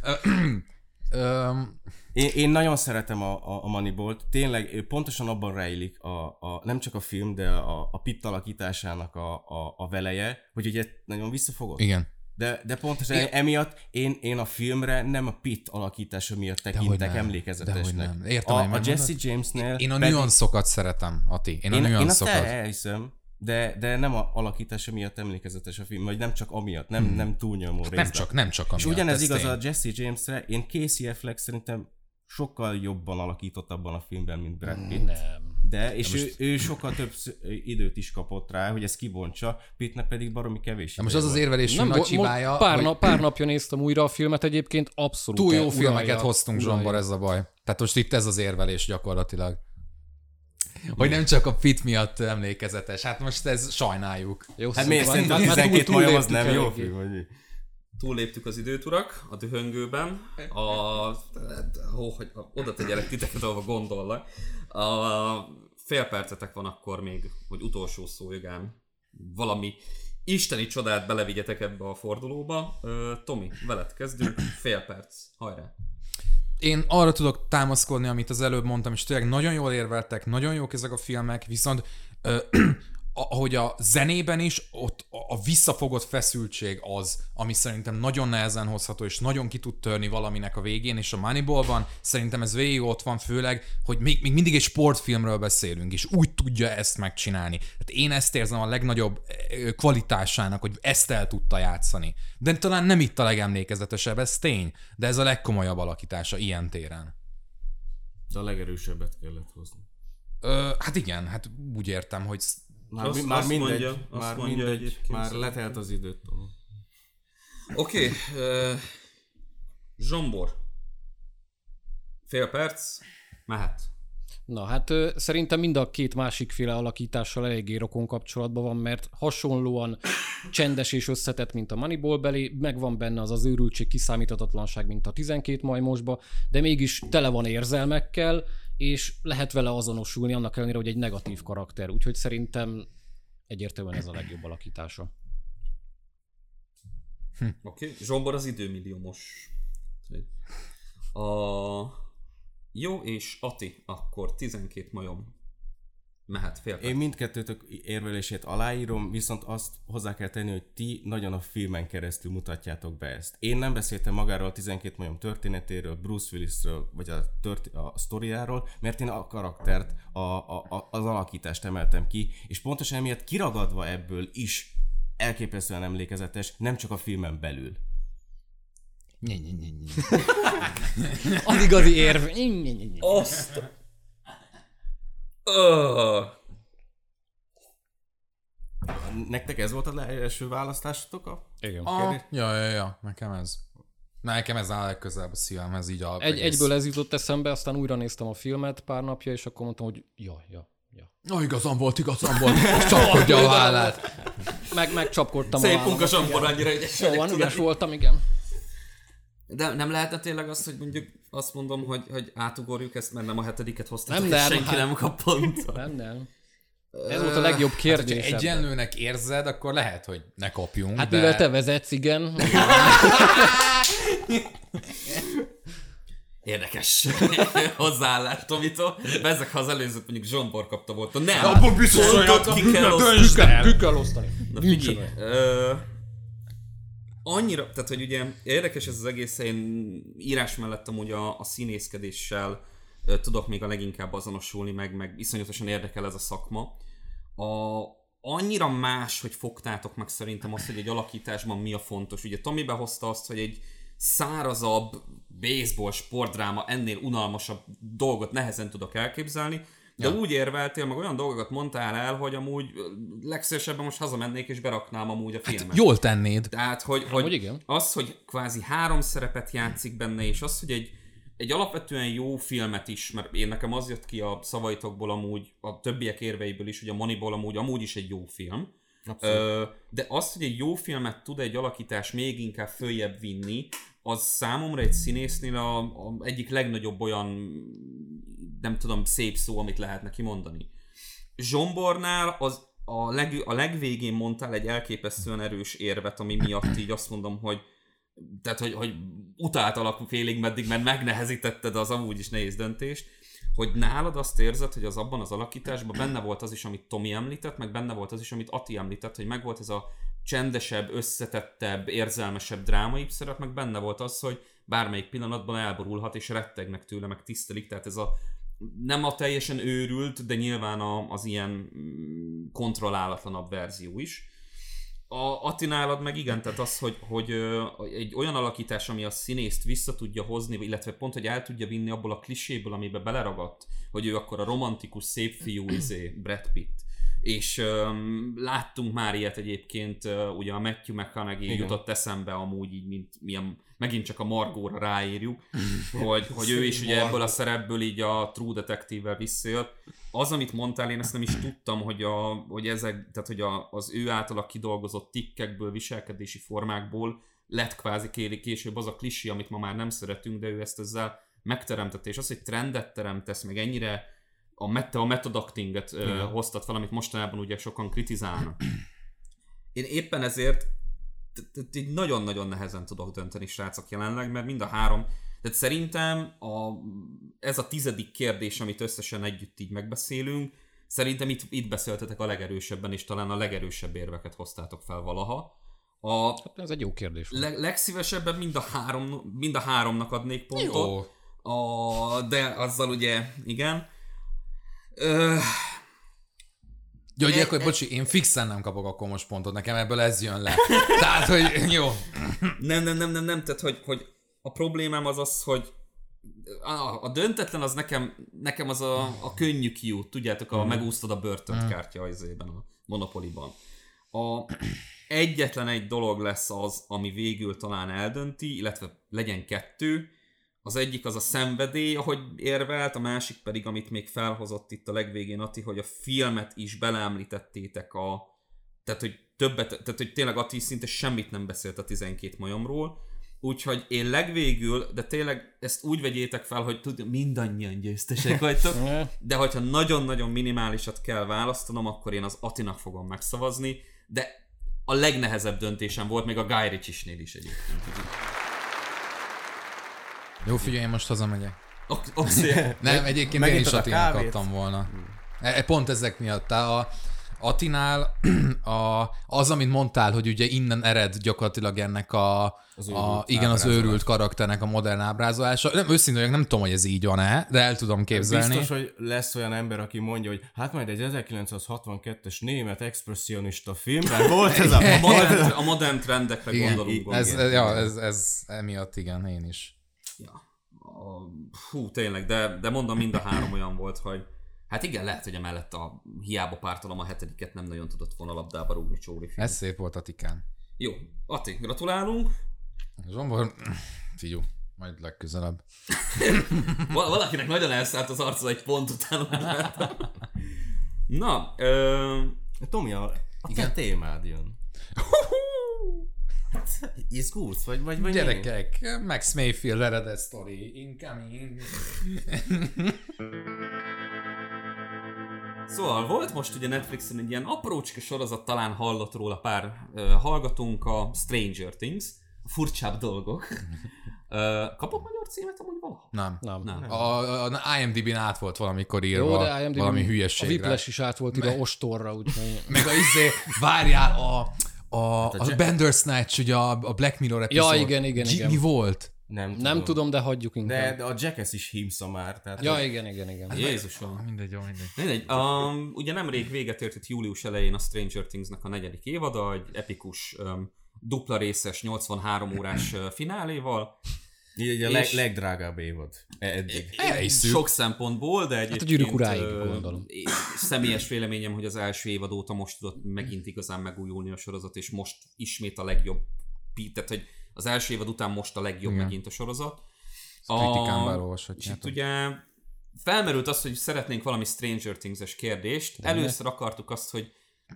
[laughs] [laughs] [clears throat] Um, én, én nagyon szeretem a, a, a Moneyball-t, tényleg pontosan abban rejlik a, a, nem csak a film, de a, a Pitt alakításának a, a, a veleje, hogy ugye nagyon visszafogott. Igen. De, de pontosan én, emiatt én, én a filmre nem a Pitt alakítása miatt tekintek emlékezetesnek. Nem. Értem, a, a Jesse Jamesnél... Én a pedig... nüanszokat szeretem, Ati. Én a én, nüanszokat. Én azt elhiszem, de, de nem a alakítása miatt emlékezetes a film, vagy nem csak amiatt, nem, hmm. nem túlnyomó részben. Nem csak, nem csak És amiatt, ugyanez ez igaz tény. a Jesse Jamesre, én Casey Affleck szerintem sokkal jobban alakított abban a filmben, mint Brad Pitt. Nem. De, és ő, ő sokkal több időt is kapott rá, hogy ezt kibontsa, Pittnek pedig baromi kevés Na most az az érvelés, Nem, nagy hibája, pár, hogy nap, pár napja néztem újra a filmet egyébként, abszolút túl jó uralja- filmeket hoztunk, uralja. Zsombor, ez a baj. Tehát most itt ez az érvelés gyakorlatilag. Hogy nem csak a fit miatt emlékezetes. Hát most ez sajnáljuk. Jó, Hát miért szóval- szerintem már- már 12 túl- majom az nem jó film, vagy mi? Túlléptük az időt, urak, a dühöngőben. A... Ó, hogy oda tegyelek titeket, ahova gondollak. A fél percetek van akkor még, hogy utolsó szó jogán valami isteni csodát belevigyetek ebbe a fordulóba. Tomi, veled kezdünk. Fél perc. Hajrá. Én arra tudok támaszkodni, amit az előbb mondtam, és tényleg nagyon jól érveltek, nagyon jók ezek a filmek, viszont ö, ahogy a zenében is, ott a, visszafogott feszültség az, ami szerintem nagyon nehezen hozható, és nagyon ki tud törni valaminek a végén, és a Moneyballban szerintem ez végig ott van, főleg, hogy még, még mindig egy sportfilmről beszélünk, és úgy tudja ezt megcsinálni. Tehát én ezt érzem a legnagyobb ö, kvalitásának, hogy ezt el tudta játszani. De talán nem itt a legemlékezetesebb, ez tény, de ez a legkomolyabb alakítása ilyen téren. De a legerősebbet kellett hozni. Ö, hát igen, hát úgy értem, hogy Már, Azt- mi- már azt mindegy, mondja- azt már mondja mindegy, már letelt az időt. Tomi. Oké. Okay, Zsombor. Fél perc. Mehet. Na hát ö, szerintem mind a két másik féle alakítással eléggé rokon kapcsolatban van, mert hasonlóan csendes és összetett, mint a Moneyball belé, megvan benne az az őrültség, kiszámíthatatlanság, mint a 12 majmosba, de mégis tele van érzelmekkel, és lehet vele azonosulni, annak ellenére, hogy egy negatív karakter. Úgyhogy szerintem egyértelműen ez a legjobb alakítása. Oké. Okay. Zsombor az időmilliómos. A... Jó, és Ati, akkor 12 majom. Mehet fél perc. Én mindkettőtök érvelését aláírom, viszont azt hozzá kell tenni, hogy ti nagyon a filmen keresztül mutatjátok be ezt. Én nem beszéltem magáról a 12 majom történetéről, Bruce Willisről, vagy a, tört- a sztoriáról, mert én a karaktert, a, a, a, az alakítást emeltem ki, és pontosan emiatt kiragadva ebből is elképesztően emlékezetes, nem csak a filmen belül. Nye, nye, nye, nye. [laughs] Az igazi érv. Azt! Öh. Nektek ez volt az első választásotok a Igen. Ah, ja, ja, ja, nekem ez. Nekem ez áll legközelebb a szívemhez, így a Egy, egyből ez jutott eszembe, aztán újra néztem a filmet pár napja, és akkor mondtam, hogy ja, ja, ja. Oh, igazam volt, igazam volt, és csapkodja a vállát. Meg, megcsapkodtam a Szép vállamat, munka, igen. Zsombor, annyira ügyes Jó van, ügyes voltam, igen. De nem lehetne tényleg az, hogy mondjuk azt mondom, hogy, hogy átugorjuk ezt, mert nem a hetediket hoztátok, Nem, nem, senki hát- nem kap pontot. Nem, nem. Ez volt a legjobb Hát, kérdés. hogyha ebben. egyenlőnek érzed, akkor lehet, hogy ne kapjunk, Hát de... mivel te vezetsz, igen. Érdekes hozzáállás Tomitól. Bezzek, ha az előzőt mondjuk Zsombor kapta volt. Nem! Abban biztos, hogy ki kell osztani. döntsd el. Ki kell osztani. Na figyelj, annyira, tehát hogy ugye érdekes ez az egész, én írás mellett amúgy a, a színészkedéssel tudok még a leginkább azonosulni, meg, meg iszonyatosan érdekel ez a szakma. A, annyira más, hogy fogtátok meg szerintem azt, hogy egy alakításban mi a fontos. Ugye Tomi behozta azt, hogy egy szárazabb baseball sportdráma ennél unalmasabb dolgot nehezen tudok elképzelni, de ja. úgy érveltél, meg olyan dolgokat mondtál el, hogy amúgy legszívesebben most hazamennék és beraknám amúgy a filmet. Jól tennéd. Tehát, hogy, hogy hogy igen. az, hogy kvázi három szerepet játszik benne, és az, hogy egy, egy alapvetően jó filmet is, mert én nekem az jött ki a szavaitokból amúgy, a többiek érveiből is, hogy a Moneyball amúgy, amúgy is egy jó film. Ö, de az, hogy egy jó filmet tud egy alakítás még inkább följebb vinni, az számomra egy színésznél a, a egyik legnagyobb olyan, nem tudom, szép szó, amit lehet neki mondani. Zsombornál az a, leg, a legvégén mondtál egy elképesztően erős érvet, ami miatt így azt mondom, hogy tehát, hogy, hogy utáltalak félig meddig, mert megnehezítetted az amúgy is nehéz döntést, hogy nálad azt érzed, hogy az abban az alakításban benne volt az is, amit Tomi említett, meg benne volt az is, amit Ati említett, hogy meg volt ez a csendesebb, összetettebb, érzelmesebb drámai szerep, meg benne volt az, hogy bármelyik pillanatban elborulhat, és rettegnek tőle, meg tisztelik, tehát ez a nem a teljesen őrült, de nyilván a, az ilyen mm, kontrollálatlanabb verzió is. A Attinálad meg igen, tehát az, hogy, hogy egy olyan alakítás, ami a színészt vissza tudja hozni, illetve pont, hogy el tudja vinni abból a kliséből, amibe beleragadt, hogy ő akkor a romantikus szép fiú, [clears throat] izé, Brad Pitt. És öm, láttunk már ilyet egyébként, ö, ugye a Matthew McConaughey Igen. jutott eszembe amúgy így, mint milyen, megint csak a Margóra ráírjuk, [laughs] hogy, hogy ő is ugye ebből a szerepből így a True Detective-vel visszajött. Az, amit mondtál, én ezt nem is tudtam, hogy, a, hogy ezek, tehát hogy a, az ő általa kidolgozott tikkekből, viselkedési formákból lett kvázi kéri később az a klisi, amit ma már nem szeretünk, de ő ezt ezzel megteremtette, és az, hogy trendet teremtesz, meg ennyire a, meta, a method actinget ö, Igen. hoztat valamit mostanában ugye sokan kritizálnak. Én éppen ezért így nagyon-nagyon nehezen tudok dönteni, srácok jelenleg, mert mind a három, tehát szerintem a, ez a tizedik kérdés, amit összesen együtt így megbeszélünk, szerintem itt, itt beszéltetek a legerősebben, és talán a legerősebb érveket hoztátok fel valaha. A Hát ez egy jó kérdés. le, legszívesebben mind a, három, mind a háromnak adnék pontot. Jó. A, de azzal ugye, igen. Ö, Jó, hogy akkor, bocsi, én fixen nem kapok akkor most pontot, nekem ebből ez jön le. [laughs] Tehát, hogy jó. nem, nem, nem, nem, nem, tehát hogy, hogy a problémám az az, hogy a, a döntetlen az nekem, nekem az a, a könnyű kiút, tudjátok, a megúsztad a börtönt kártya izében, a Monopoly-ban. A, egyetlen egy dolog lesz az, ami végül talán eldönti, illetve legyen kettő. Az egyik az a szenvedély, ahogy érvelt, a másik pedig, amit még felhozott itt a legvégén, Ati, hogy a filmet is beleemlítettétek a... Tehát, hogy többet, tehát, hogy tényleg Ati szinte semmit nem beszélt a 12 majomról, Úgyhogy én legvégül, de tényleg ezt úgy vegyétek fel, hogy tud, mindannyian győztesek vagytok, [laughs] de hogyha nagyon-nagyon minimálisat kell választanom, akkor én az Atinak fogom megszavazni, de a legnehezebb döntésem volt, még a Guy Ritchie-snél is egyébként. Jó, figyelj, én most hazamegyek. Ok- [laughs] Nem, egyébként én is a Attinak kávét? adtam volna. E- Pont ezek miatt. Tehát a Atinál a, az, amit mondtál, hogy ugye innen ered gyakorlatilag ennek a, Az a őrült igen, az őrült karakternek a modern ábrázolása. Nem, őszintén nem tudom, hogy ez így van-e, de el tudom képzelni. Biztos, hogy lesz olyan ember, aki mondja, hogy hát majd egy 1962-es német expressionista filmben volt ez a... a, modern, [laughs] a modern trendekre Igen, gondolunk. ez, ez, ja, ez, ez emiatt igen, én is. Ja. A, hú, tényleg, de, de mondom, mind a három olyan volt, hogy hát igen, lehet, hogy emellett a hiába pártalom a hetediket nem nagyon tudott volna labdába rúgni Csóri film. Ez szép volt Atikán. Jó, Ati, gratulálunk. Zsombor, figyú, majd legközelebb. [laughs] Val- valakinek nagyon elszállt az arca egy pont után. Na, ö, Tomi, a, a te témád jön. Hát, izgulsz? Vagy, vagy, vagy mi? Gyerekek, Max Mayfield eredet story, incoming. Szóval volt most ugye Netflixen egy ilyen aprócska sorozat, talán hallott róla pár ö, hallgatónk, a Stranger Things, a furcsább dolgok. [laughs] Ö, kapott magyar címet amúgy valaha? Nem. Nem. Nem. A, a, a IMDb-n át volt valamikor írva Jó, de IMDb valami A hülyeségre. Whiplash is át volt ide ostorra, úgyhogy... [laughs] Meg a izé, várjál, a, a, a, Jack- Bandersnatch, ugye a, a Black Mirror epizód. igen, igen, G- igen. Mi volt? Nem tudom. Nem tudom, de hagyjuk inkább. De, de a Jackass is hímsza már. Tehát Ja, igen, igen, igen. Jézusom. Mindegy, jó, mindegy. Mindegy, um, ugye nemrég véget ért itt július elején a Stranger Things-nek a negyedik évada, egy epikus, um, dupla részes, 83 órás fináléval. Így a leg, És- legdrágább évad e- eddig. Elhisszük. Sok szempontból, de egyébként... Hát a gyűrűk uráig, gondolom. Személyes véleményem, hogy az első évad óta most tudott megint igazán megújulni a sorozat, és most ismét a legjobb, tehát hogy az első évad után most a legjobb Igen. megint a sorozat. kritikán és beolvashatjátok. itt ugye felmerült az, hogy szeretnénk valami Stranger Things-es kérdést. Először akartuk azt, hogy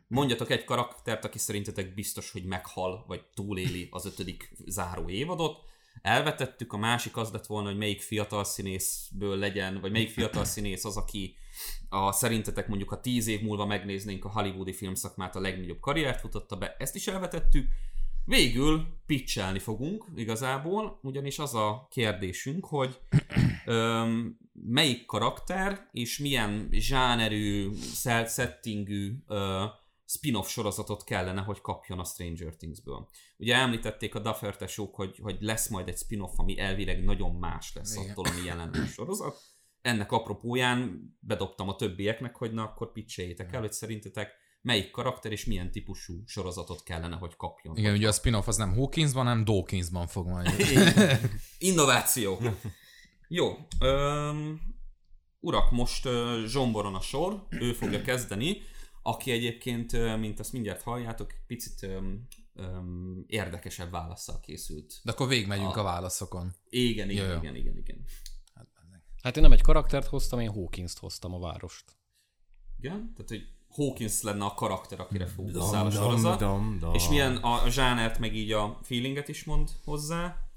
mondjatok egy karaktert, aki szerintetek biztos, hogy meghal, vagy túléli az ötödik záró évadot. Elvetettük, a másik az lett volna, hogy melyik fiatal színészből legyen, vagy melyik fiatal színész az, aki a, szerintetek mondjuk ha tíz év múlva megnéznénk a hollywoodi filmszakmát, a legnagyobb karriert futotta be, ezt is elvetettük. Végül pitchelni fogunk igazából, ugyanis az a kérdésünk, hogy öm, melyik karakter és milyen zsánerű, settingű ö, spin-off sorozatot kellene, hogy kapjon a Stranger Things-ből. Ugye említették a Duffer tesók, hogy, hogy lesz majd egy spin-off, ami elvileg nagyon más lesz Igen. attól, ami jelenleg a sorozat. ennek apropóján bedobtam a többieknek, hogy na akkor pitcheljétek el, hogy szerintetek melyik karakter és milyen típusú sorozatot kellene, hogy kapjon. Igen, ugye a spin-off az nem Hawkinsban, hanem Dawkinsban fog majd. [laughs] Innováció. Jó. Öm, urak, most Zsomboron a sor, ő fogja kezdeni, aki egyébként, mint azt mindjárt halljátok, picit öm, érdekesebb válaszsal készült. De akkor végigmegyünk a válaszokon. Igen, igen, jó. igen, igen, igen. Hát én nem egy karaktert hoztam, én Hawkins-t hoztam a várost. Igen, tehát hogy Hawkins lenne a karakter, akire fókuszál a sorozat. dam, dam. És milyen a, a zsánert, meg így a feelinget is mond hozzá.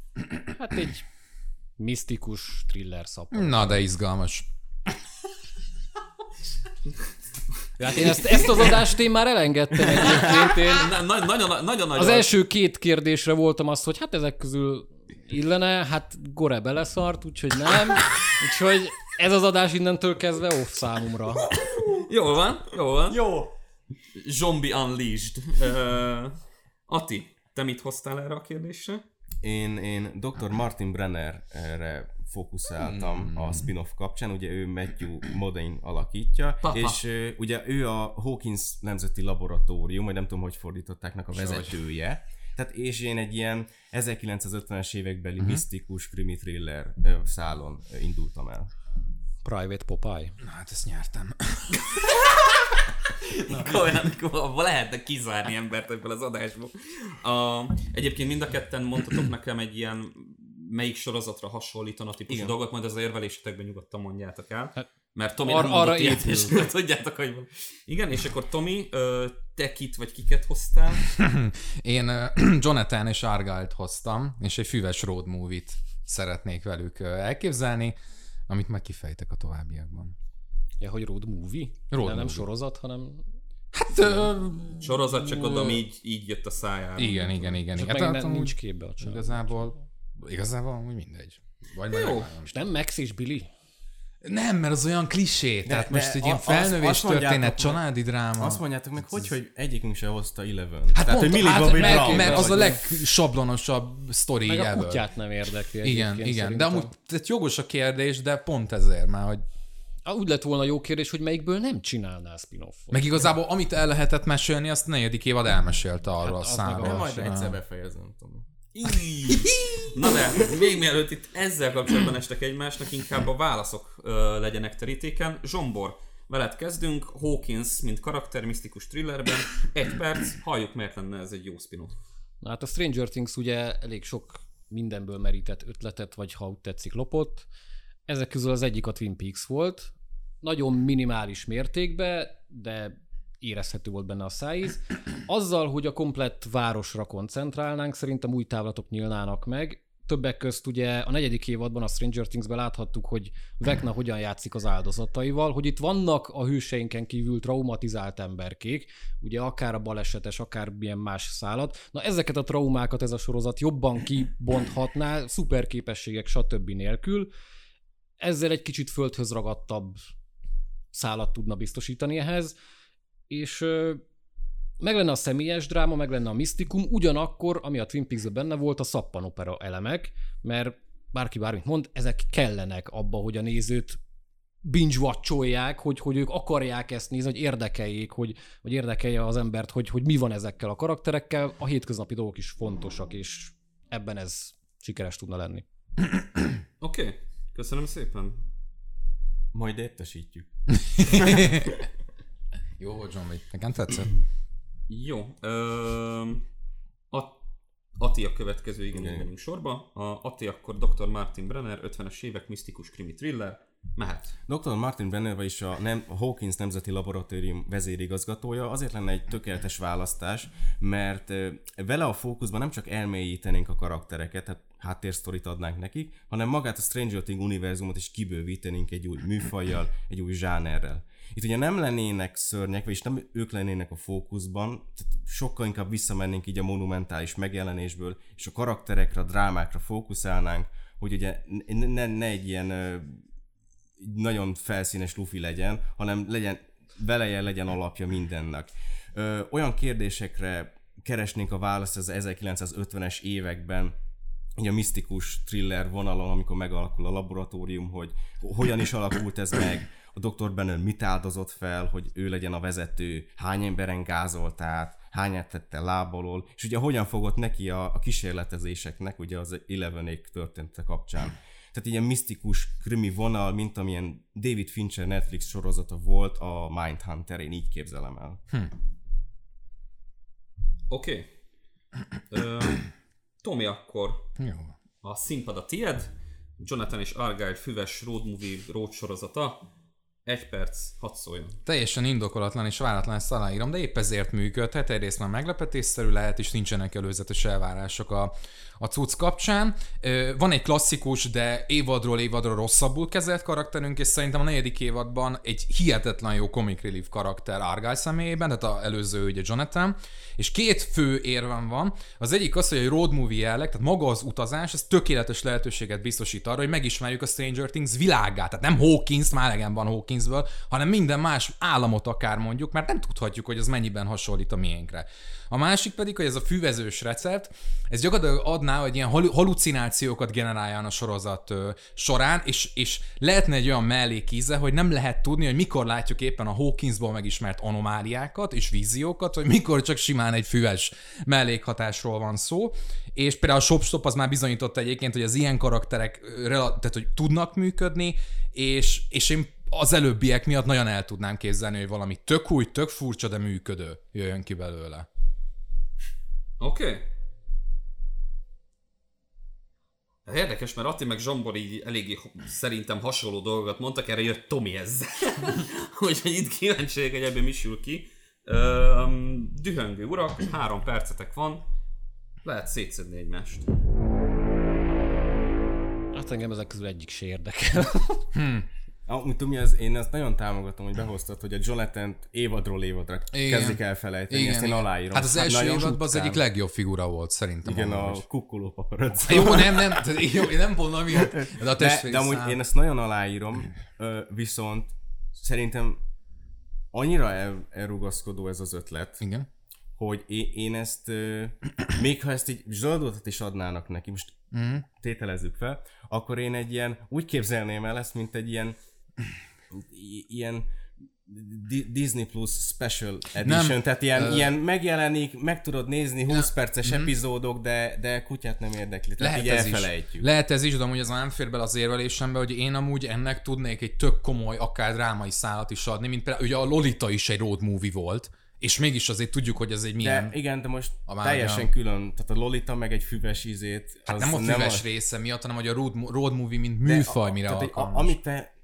Hát egy misztikus thriller szappan. Na, de izgalmas. [laughs] Hát én ezt, ezt az adást én már elengedtem egyébként. Én Na, na, nagyon, nagyon nagy az első két kérdésre voltam azt, hogy hát ezek közül illene, hát Gore beleszart, úgyhogy nem. Úgyhogy ez az adás innentől kezdve off számomra. Jól van, jól van. Jó. Zombie Unleashed. Uh, Ati, te mit hoztál erre a kérdésre? Én, én Dr. Martin Brennerre fókuszáltam a spin-off kapcsán, ugye ő Matthew Modine alakítja, Papa. és ö, ugye ő a Hawkins Nemzeti Laboratórium, vagy nem tudom, hogy fordítottáknak a vezetője. Tehát és én egy ilyen 1950-es évekbeli uh-huh. misztikus krimi thriller ö, szálon ö, indultam el. Private Popeye. Na, hát ezt nyertem. [laughs] Komolyan, abban lehetne kizárni embert ebből az adásból. A, egyébként mind a ketten mondtatok nekem egy ilyen melyik sorozatra hasonlítana típusú Igen. dolgot, majd az a érvelésetekben nyugodtan mondjátok el. Hát, Mert Tomi ar- nem arra ilyet, és tudjátok, hogy van. Igen, és akkor Tomi, te kit vagy kiket hoztál? [laughs] Én [clears throat] Jonathan és Argyle-t hoztam, és egy füves road movie-t szeretnék velük elképzelni, amit majd kifejtek a továbbiakban. Ja, hogy road movie? Road De nem movie. sorozat, hanem Hát, ö, Sorozat csak oda így, így jött a szájára. igen, igen, igen. csak igen. meg Hát, nem, nincs képbe a csávó. Igazából, igazából amúgy mindegy. Vagy Jó. megvárom. És nem Max és Billy? Nem, mert az olyan klisé. Tehát de most egy a- ilyen azt- felnövés azt történet, meg- családi dráma. Azt mondjátok meg, hogy, hogy egyikünk se hozta Eleven. Hát Tehát, hogy pont, Millie hát, Bobby mert, Brown. mert az a legsablonosabb sztori Meg a ever. kutyát nem érdekli Igen, igen, de szerintem. amúgy tehát jogos a kérdés, de pont ezért már, hogy Úgy lett volna jó kérdés, hogy melyikből nem csinálnál spin-offot. meg igazából amit el lehetett mesélni, azt a negyedik évad elmesélte arról a az meg a- számról. Nem, majd egyszer befejezem, Tomi. Na de, még mielőtt itt ezzel kapcsolatban estek egymásnak, inkább a válaszok ö, legyenek terítéken. Zsombor, veled kezdünk. Hawkins, mint karakter, misztikus thrillerben. Egy perc, halljuk miért lenne ez egy jó spin-off. Na hát a Stranger Things ugye elég sok mindenből merített ötletet, vagy ha úgy tetszik, lopott. Ezek közül az egyik a Twin Peaks volt. Nagyon minimális mértékben, de érezhető volt benne a szájíz. Azzal, hogy a komplett városra koncentrálnánk, szerintem új távlatok nyílnának meg. Többek közt ugye a negyedik évadban a Stranger Things-ben láthattuk, hogy Vecna hogyan játszik az áldozataival, hogy itt vannak a hőseinken kívül traumatizált emberkék, ugye akár a balesetes, akár milyen más szállat. Na ezeket a traumákat ez a sorozat jobban kibonthatná, szuperképességek, stb. nélkül. Ezzel egy kicsit földhöz ragadtabb szállat tudna biztosítani ehhez, és meg lenne a személyes dráma, meg lenne a misztikum, ugyanakkor, ami a Twin peaks benne volt, a szappanopera elemek, mert bárki bármit mond, ezek kellenek abba, hogy a nézőt binge watcholják, hogy, hogy ők akarják ezt nézni, hogy érdekeljék, hogy, hogy érdekelje az embert, hogy, hogy mi van ezekkel a karakterekkel. A hétköznapi dolgok is fontosak, és ebben ez sikeres tudna lenni. Oké, okay. köszönöm szépen. Majd értesítjük. [laughs] Jó volt, John Wick. Nekem tetszett. Jó. Ö, At- Ati a következő, igen, így megyünk sorba. A Ati akkor Dr. Martin Brenner, 50-es évek, misztikus krimi thriller. Mehet. Dr. Martin Brenner, vagyis a, nem, a Hawkins Nemzeti Laboratórium vezérigazgatója azért lenne egy tökéletes választás, mert vele a fókuszban nem csak elmélyítenénk a karaktereket, tehát háttérsztorit adnánk nekik, hanem magát a Stranger Things univerzumot is kibővítenénk egy új műfajjal, egy új zsánerrel. Itt ugye nem lennének szörnyek, vagyis nem ők lennének a fókuszban, tehát sokkal inkább visszamennénk így a monumentális megjelenésből, és a karakterekre, a drámákra fókuszálnánk, hogy ugye ne, ne, egy ilyen nagyon felszínes lufi legyen, hanem legyen, veleje legyen alapja mindennek. Ö, olyan kérdésekre keresnénk a választ az 1950-es években, ugye a misztikus thriller vonalon, amikor megalakul a laboratórium, hogy hogyan is alakult ez meg, a doktor Banner mit áldozott fel, hogy ő legyen a vezető, hány emberen gázolt át, hányát tette lábalól, és ugye hogyan fogott neki a, a kísérletezéseknek, ugye az Elevenék története kapcsán. Tehát ilyen misztikus krimi vonal, mint amilyen David Fincher Netflix sorozata volt a Mindhunter, én így képzelem el. Hm. Oké. Okay. Tomi, akkor Jó. a színpad a tied, Jonathan és Argyle füves road movie road sorozata, egy perc, hadd szóljon. Teljesen indokolatlan és váratlan ezt aláírom, de épp ezért működhet. Egyrészt már meglepetésszerű lehet, és nincsenek előzetes elvárások a, a cucc kapcsán. Van egy klasszikus, de évadról évadról rosszabbul kezelt karakterünk, és szerintem a negyedik évadban egy hihetetlen jó comic relief karakter Argyle személyében, tehát a előző ugye Jonathan, és két fő érvem van. Az egyik az, hogy a road movie jelleg, tehát maga az utazás, ez tökéletes lehetőséget biztosít arra, hogy megismerjük a Stranger Things világát. Tehát nem Hawkins, már van Hawkinsből, hanem minden más államot akár mondjuk, mert nem tudhatjuk, hogy az mennyiben hasonlít a miénkre. A másik pedig, hogy ez a füvezős recept, ez gyakorlatilag adná, hogy ilyen halucinációkat generáljon a sorozat során, és, és lehetne egy olyan mellékíze, hogy nem lehet tudni, hogy mikor látjuk éppen a Hawkinsból megismert anomáliákat és víziókat, hogy mikor csak simán egy füves mellékhatásról van szó, és például a Shopstop az már bizonyította egyébként, hogy az ilyen karakterek tehát, hogy tudnak működni, és, és én az előbbiek miatt nagyon el tudnám képzelni, hogy valami tök új, tök furcsa, de működő jöjjön ki belőle. Oké. Okay. Érdekes, mert Atti meg Zsombor így eléggé szerintem hasonló dolgokat mondtak, erre jött Tomi ezzel. [laughs] Úgyhogy itt kíváncsi hogy ebből mi sül ki. Um, dühöngő urak, három percetek van, lehet szétszedni egymást. Hát engem ezek közül egyik se érdekel. hmm. Amúgy tudom, az, én ezt nagyon támogatom, hogy behoztad, hogy a Jonathan évadról évadra Igen. kezdik elfelejteni, Igen. ezt én aláírom. Hát az hát első évadban az egyik legjobb figura volt, szerintem. Igen, a kukkuló paparazzi. Jó, nem, nem, jó, én nem mondom miatt, de a de, de amúgy én ezt nagyon aláírom, viszont szerintem annyira el, elrugaszkodó ez az ötlet, Igen. hogy én, én ezt, még ha ezt így zsoldotat is adnának neki, most mm. tételezzük fel, akkor én egy ilyen, úgy képzelném el ezt, mint egy ilyen ilyen Disney Plus Special Edition, nem, tehát ilyen, uh, ilyen megjelenik, meg tudod nézni 20 perces uh-huh. epizódok, de, de kutyát nem érdekli, tehát lehet így ez elfelejtjük. Is. Lehet ez is, de amúgy az nem fér bele az érvelésembe, hogy én amúgy ennek tudnék egy tök komoly, akár drámai szállat is adni, mint például ugye a Lolita is egy road movie volt, és mégis azért tudjuk, hogy ez egy milyen... De igen, de most a teljesen külön, tehát a Lolita meg egy füves ízét. Hát nem a füves nem része miatt, hanem hogy a road, road movie, mint műfaj, a, mire tehát alkalmas. A, amit te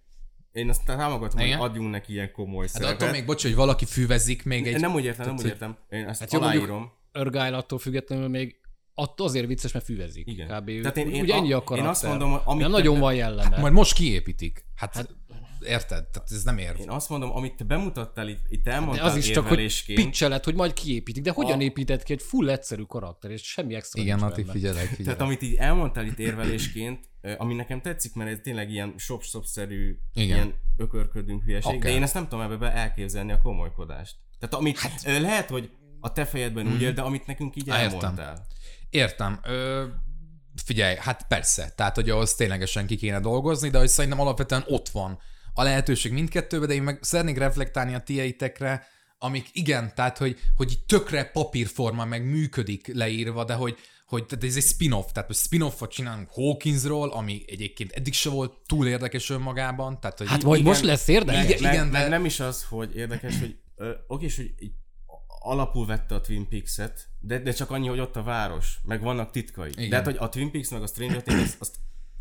én azt támogatom, Igen? hogy adjunk neki ilyen komoly hát attól még, bocs, hogy valaki füvezik még egy... Nem úgy értem, nem úgy értem. Én ezt hát aláírom. Örgály attól függetlenül még attól azért vicces, mert füvezik. Igen. Kb. Tehát én, én, ennyi a karakter. Én azt mondom, amit nem nagyon van jelleme. Hát majd most kiépítik. Hát, hát érted? Tehát ez nem ért. Én azt mondom, amit te bemutattál itt, itt elmondtál de az is csak, hogy pitchelet, hogy majd kiépítik. De hogyan a... épített ki egy full egyszerű karakter, és semmi extra Igen, Nati, figyelek, figyelek. Tehát amit így elmondtál itt érvelésként, ami nekem tetszik, mert ez tényleg ilyen shop-shop-szerű, ilyen ökörködünk hülyeség, okay. de én ezt nem tudom ebbe elképzelni a komolykodást. Tehát amit, hát, lehet, hogy a te fejedben mm. úgy él, de amit nekünk így elmondtál. Értem. Értem. Ö, figyelj, hát persze, tehát hogy ahhoz ténylegesen ki kéne dolgozni, de hogy szerintem alapvetően ott van a lehetőség mindkettőbe, de én meg szeretnék reflektálni a tieitekre, amik igen, tehát hogy, hogy tökre papírforma meg működik leírva, de hogy, hogy tehát ez egy spin-off, tehát hogy spin-offot csinálunk Hawkinsról, ami egyébként eddig se volt túl érdekes önmagában. Tehát, hogy hát vagy igen, most lesz érdekes? Igen, igen, de... nem is az, hogy érdekes, hogy oké, és hogy alapul vette a Twin Peaks-et, de, de csak annyi, hogy ott a város, meg vannak titkai. Igen. De hát, hogy a Twin Peaks meg a Stranger Things, azt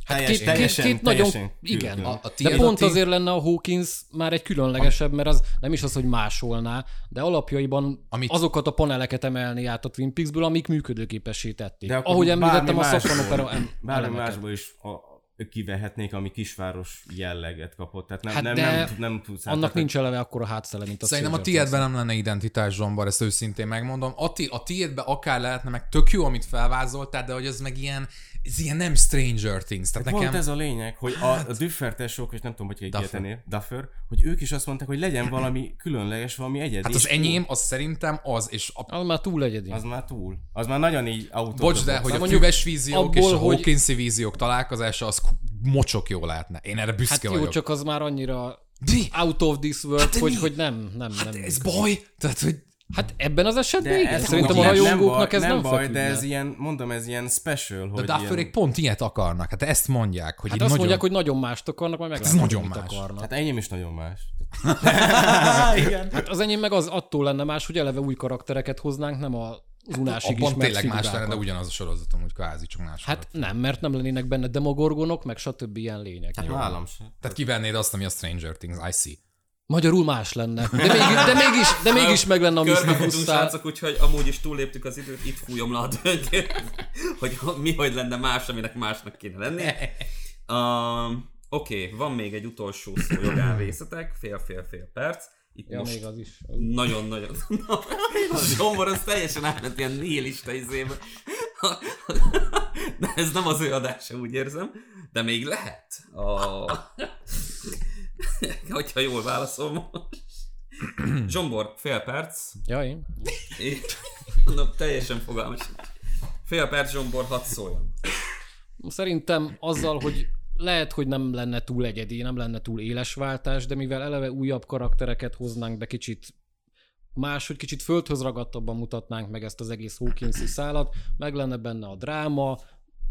Hát teljes, két, teljesen, két, két teljesen nagyon, igen. A, a de pont a azért lenne a Hawkins már egy különlegesebb, mert az nem is az, hogy másolná, de alapjaiban Amit... azokat a paneleket emelni át a Twin Peaks-ből, amik működőképessé tették. De Ahogy említettem, a Safran Opera Bármi másból is a, kivehetnék, ami kisváros jelleget kapott. Tehát nem, Hát nem, de nem, nem, nem tudsz Annak tehát- nincs eleve akkor a hátszele, mint a Szerintem a tiédben nem lenne identitás, Zsombar, ezt őszintén megmondom. A, ti, a tiédben akár lehetne, meg tök jó, amit felvázoltál, de hogy ez meg ilyen, ez ilyen nem Stranger Things. Tehát Pont nekem... ez a lényeg, hogy a, a Duffer tesók, és nem tudom, hogy egy Duffer. Duffer, hogy ők is azt mondták, hogy legyen valami különleges, valami egyedi. Hát az enyém, az szerintem az, és a Az már túl egyedi. Az már túl. Az már nagyon így autó. Bocs, de hogy a mondjuk füves víziók abból, és a hogy- Hawkinsi víziók találkozása, az mocsok jó lehetne. Én erre büszke Hát jó, vagyok. csak az már annyira Mi? out of this world, Hát de hogy, mi? hogy nem, nem, nem. Ez baj? Tehát, hogy Hát ebben az esetben igen. ez Szerintem a rajongóknak nem ez nem, nem baj, de ez ilyen, mondom, ez ilyen special, hogy Dufferék ilyen, pont ilyet akarnak. Hát ezt mondják, hogy Hát azt nagyon... mondják, hogy nagyon mást akarnak, majd ez meglátjuk, nagyon mit más. akarnak. Hát enyém is nagyon más. [laughs] Hát az enyém meg az attól lenne más, hogy eleve új karaktereket hoznánk, nem a az unásig Abban tényleg más lenne, de ugyanaz a sorozatom, úgy kvázi, csak más. Hát nem, mert nem lennének benne demogorgonok, meg stb. ilyen lények. Hát nálam sem. Tehát kivennéd azt, ami a Stranger Things, I see. Magyarul más lenne. De mégis, de mégis, de mégis meg lenne a srácok, úgyhogy amúgy is túléptük az időt, itt fújom le a döngét, [laughs] hogy mi hogy lenne más, aminek másnak kéne lenni. Um, Oké, okay, van még egy utolsó szó jogán részletek, fél-fél-fél perc. Itt Ja, most még az is. nagyon-nagyon... A [laughs] Zsombor az teljesen átment ilyen nihilista izébe. [laughs] De ez nem az ő adása, úgy érzem. De még lehet. A... [laughs] Hogyha jól válaszol most. Zsombor, fél perc. Ja, én. Én mondom, teljesen fogalmas. Fél perc, Zsombor, hadd szóljon. Szerintem azzal, hogy lehet, hogy nem lenne túl egyedi, nem lenne túl éles váltás, de mivel eleve újabb karaktereket hoznánk be kicsit más, hogy kicsit földhöz ragadtabban mutatnánk meg ezt az egész Hawkinsi szálat, meg lenne benne a dráma,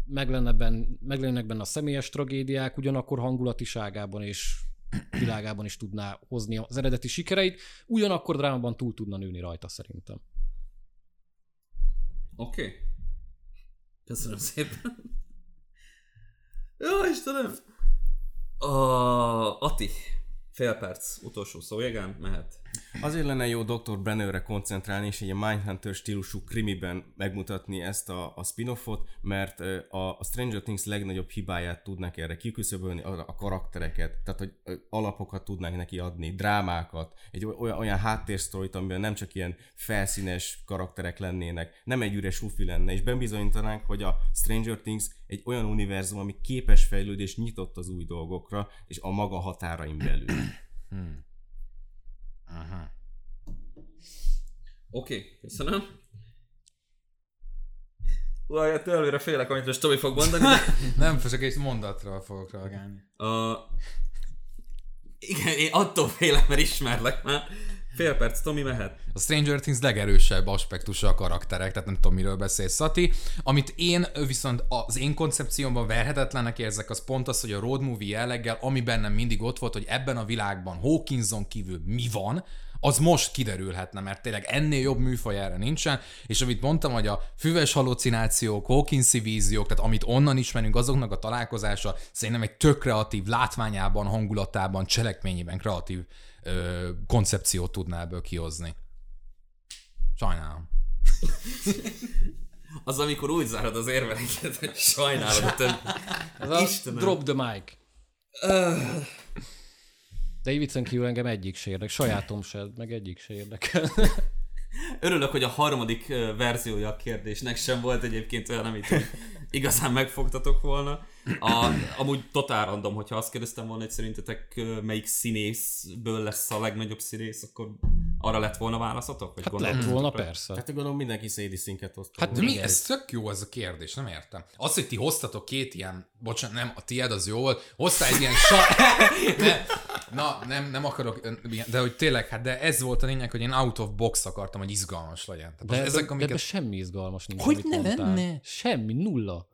meg, lenne benne, meg lennek benne a személyes tragédiák, ugyanakkor hangulatiságában és világában is tudná hozni az eredeti sikereit, ugyanakkor drámában túl tudna nőni rajta szerintem. Oké. Okay. Köszönöm szépen. Jó, Istenem! A Ati, fél perc, utolsó szó, Jegán, mehet. Azért lenne jó Dr. Brennerre koncentrálni, és egy ilyen Mindhunter stílusú krimiben megmutatni ezt a, a spin-offot, mert a, a Stranger Things legnagyobb hibáját tudnak erre kiküszöbölni, a, a karaktereket, tehát hogy alapokat tudnánk neki adni, drámákat, egy olyan, olyan háttérsztorit, amiben nem csak ilyen felszínes karakterek lennének, nem egy üres ufi lenne, és bebizonyítanánk, hogy a Stranger Things egy olyan univerzum, ami képes fejlődni, és nyitott az új dolgokra, és a maga határain belül. Oké, okay, köszönöm. Uaj, hát előre félek, amit most Tomi fog mondani, de... [laughs] Nem, csak egy mondatra fogok reagálni. Uh, igen, én attól félek, mert ismerlek már. Fél perc, Tomi mehet. A Stranger Things legerősebb aspektusa a karakterek, tehát nem tudom, miről beszél Szati. Amit én viszont az én koncepciómban verhetetlennek érzek, az pont az, hogy a road movie jelleggel, ami bennem mindig ott volt, hogy ebben a világban Hawkinson kívül mi van, az most kiderülhetne, mert tényleg ennél jobb műfaj erre nincsen, és amit mondtam, hogy a füves halucinációk, Hawkinsi víziók, tehát amit onnan ismerünk, azoknak a találkozása szerintem egy tök kreatív látványában, hangulatában, cselekményében kreatív ö, koncepciót tudná ebből kihozni. Sajnálom. [laughs] Az, amikor úgy zárod az érveleket, hogy sajnálod. Ez a Istenem. drop the mic. De így viccen kívül engem egyik se érdekel, sajátom se, meg egyik se érdekel. Örülök, hogy a harmadik verziója a kérdésnek sem volt egyébként olyan, amit igazán megfogtatok volna. A, amúgy totál random, hogyha azt kérdeztem volna, hogy szerintetek melyik színészből lesz a legnagyobb színész, akkor arra lett volna válaszotok? Vagy Hát lett volna, rá? persze. Hát gondolom mindenki Sadie Sinket hozta. Hát mi? Ez tök jó ez a kérdés, nem értem. Az, hogy ti hoztatok két ilyen, bocsánat, nem, a tied az jó volt, hoztál egy ilyen sa... [laughs] ne, na, nem, nem akarok, de hogy tényleg, hát de ez volt a lényeg, hogy én out of box akartam, hogy izgalmas legyen. Tehát De, most ezek, amiket... de semmi izgalmas nincs, Hogy ne lenne? Semmi, nulla.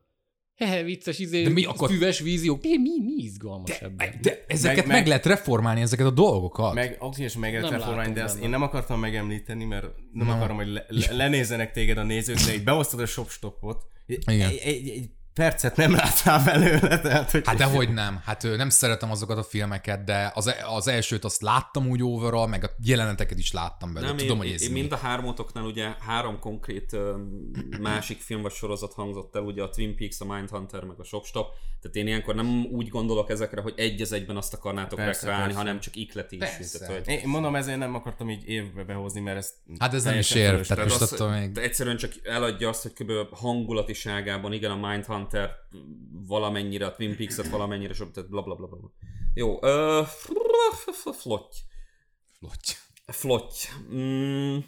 [laughs] Hehe, vicces, izé, De mi akkor- füves víziók. Mi, mi, mi izgalmas de, ebben? de ezeket meg, Meg- meg, lehet reformálni, ezeket a dolgokat. Meg oké, és meg lehet reformálni, de azt én nem akartam megemlíteni, mert nem Na. akarom, hogy le, [laughs] le, lenézzenek téged a nézők, de így behoztad a shopstopot. Egy, egy, egy percet nem láttál belőle, tehát hogy... Hát dehogy nem. Hát nem szeretem azokat a filmeket, de az, e- az elsőt azt láttam úgy overall, meg a jeleneteket is láttam belőle. Nem, Tudom, én, hogy ez én mi. mind a hármatoknál ugye három konkrét másik film vagy sorozat hangzott el, ugye a Twin Peaks, a Mindhunter, meg a Shopstop. Tehát én ilyenkor nem úgy gondolok ezekre, hogy egy az egyben azt akarnátok Persze, rekreálni, persze. hanem csak ikletés. Persze. Tehát, hogy Én mondom, ezért nem akartam így évbe behozni, mert ez Hát ez nem is ér, tehát most az, attól még... de egyszerűen csak eladja azt, hogy kb. hangulatiságában, igen, a Mindhunter valamennyire, a Twin Peaks-et valamennyire, sok, tehát bla bla bla bla. Jó, ö, flotty. Flotty. Flotty. Mm,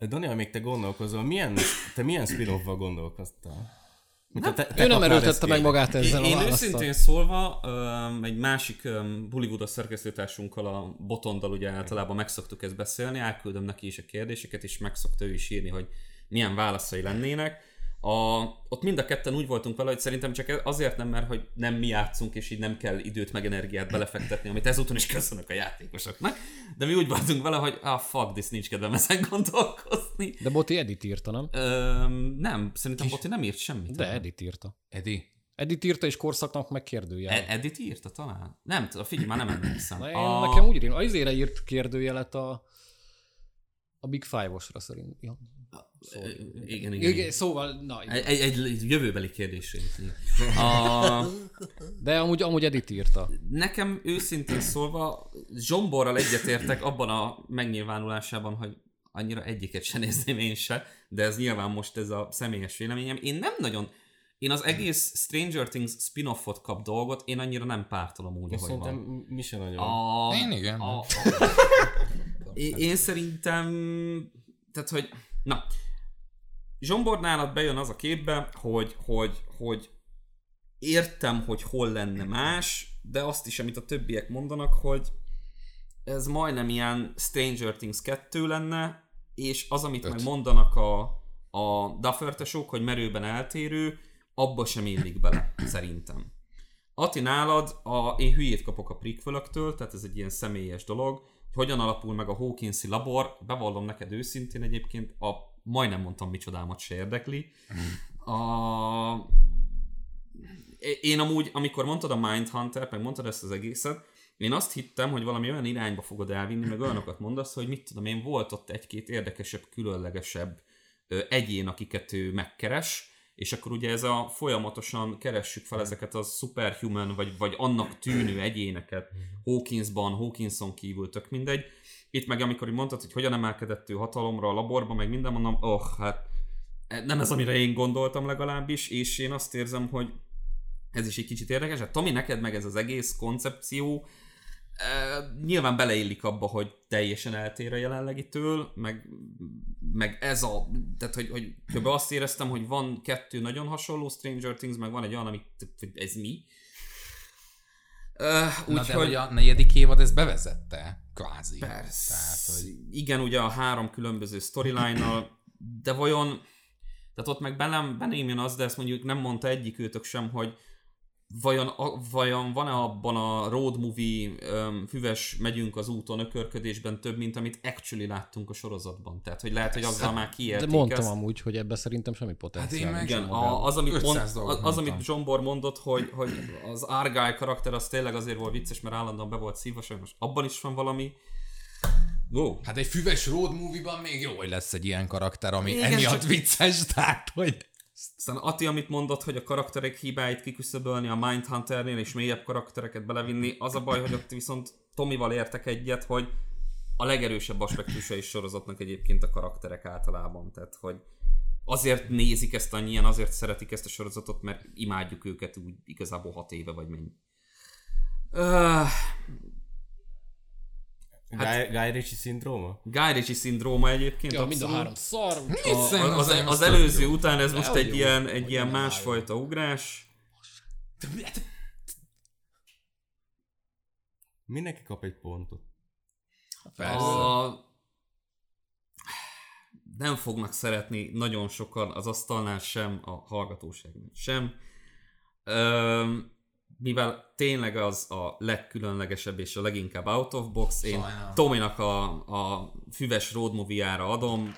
Dani, amíg te gondolkozol, milyen, te milyen spin-off-val gondolkoztál? Mint te, Ő nem erőltette meg magát ezzel Én, a én őszintén szólva, öm, egy másik öm, Hollywoodos szerkesztőtársunkkal, a Botondal ugye általában megszoktuk ezt beszélni, elküldöm neki is a kérdéseket, és megszokta ő is írni, hogy milyen válaszai lennének. A, ott mind a ketten úgy voltunk vele, hogy szerintem csak azért nem, mert hogy nem mi játszunk, és így nem kell időt meg energiát belefektetni, amit ezúton is köszönök a játékosoknak, de mi úgy voltunk vele, hogy ah, fuck this, nincs kedvem ezen gondolkozni. De Boti Edit írta, nem? Öm, nem, szerintem Boti nem írt semmit. De Edit írta. Edi? Edit írta, és korszaknak meg kérdőjel. E- Edit írta talán? Nem tudom, figyelj, már nem emlékszem. Na, én, A- Nekem úgy írom, az izére írt kérdőjelet a, a Big Five-osra szerint. Ö, Igen, igen. Igen, szóval, na, igen. Egy, egy, egy jövőbeli kérdésre. [laughs] A, de amúgy, amúgy Edit írta. nekem őszintén szólva Zsomborral egyetértek abban a megnyilvánulásában, hogy annyira egyiket sem nézném én se, de ez nyilván most ez a személyes véleményem. Én nem nagyon, én az egész Stranger Things spin-offot kap dolgot, én annyira nem pártolom úgy, ahogy szerintem van. mi se nagyon. A, Én igen. A, [laughs] én, én szerintem, tehát hogy, na, Zsombor nálad bejön az a képbe, hogy, hogy, hogy értem, hogy hol lenne más, de azt is, amit a többiek mondanak, hogy ez majdnem ilyen Stranger Things 2 lenne, és az, amit Öt. meg mondanak a, a Duffertesok, hogy merőben eltérő, abba sem illik bele, szerintem. Ati, nálad a, én hülyét kapok a prequelöktől, tehát ez egy ilyen személyes dolog, hogy hogyan alapul meg a Hawkinsi labor, bevallom neked őszintén egyébként, a, majdnem mondtam micsodámat se érdekli. [laughs] A, én amúgy, amikor mondtad a Mindhunter, meg mondtad ezt az egészet, én azt hittem, hogy valami olyan irányba fogod elvinni, meg olyanokat mondasz, hogy mit tudom én, volt ott egy-két érdekesebb, különlegesebb egyén, akiket ő megkeres, és akkor ugye ez a folyamatosan keressük fel ezeket a superhuman, vagy, vagy annak tűnő egyéneket Hawkinsban, Hawkinson kívül, tök mindegy. Itt meg amikor mondtad, hogy hogyan emelkedett ő hatalomra a laborba, meg minden mondom, oh, hát nem ez, amire én gondoltam legalábbis, és én azt érzem, hogy ez is egy kicsit érdekes. Hát Tomi, neked meg ez az egész koncepció e, nyilván beleillik abba, hogy teljesen eltér a jelenlegitől, meg, meg ez a, tehát hogy, hogy kb. azt éreztem, hogy van kettő nagyon hasonló Stranger Things, meg van egy olyan, ami, ez mi. Uh, Na de Úgyhogy hogy a negyedik évad ezt bevezette, kvázi. Persze. Tehát, hogy Igen, ugye a három különböző storyline-nal, de vajon, tehát ott meg bennem, bennem jön az, de ezt mondjuk nem mondta egyik őtök sem, hogy vajon, a, vajon van-e abban a road movie um, füves megyünk az úton ökörködésben több, mint amit actually láttunk a sorozatban. Tehát, hogy lehet, hogy azzal már De kiélték mondtam ezt. amúgy, hogy ebben szerintem semmi potenciál. nincs Igen, a, az, amit, 500 mond, az, amit Zsombor mondott, hogy, hogy az Argyle karakter az tényleg azért volt vicces, mert állandóan be volt szívva, sajnos abban is van valami. Ó, Hát egy füves road movie-ban még jó, hogy lesz egy ilyen karakter, ami Igen, emiatt csak- vicces, tehát hogy... Aztán Ati, amit mondott, hogy a karakterek hibáit kiküszöbölni a Mindhunternél és mélyebb karaktereket belevinni, az a baj, hogy ott viszont Tomival értek egyet, hogy a legerősebb aspektusa is sorozatnak egyébként a karakterek általában. Tehát, hogy azért nézik ezt annyian, azért szeretik ezt a sorozatot, mert imádjuk őket úgy igazából hat éve vagy mennyi. Uh, Guy, Guy Ritchie szindróma? Guy Ritchie szindróma egyébként. Ja, mind a három szar. A, az, az, az előző jó. után ez most egy jó. ilyen, egy ilyen másfajta ugrás. Mindenki kap egy pontot. Persze. A... Nem fognak szeretni nagyon sokan az asztalnál sem, a hallgatóságban sem. Öm, mivel tényleg az a legkülönlegesebb és a leginkább out of box, én Sajnálom. Tominak a, a füves road movie-jára adom.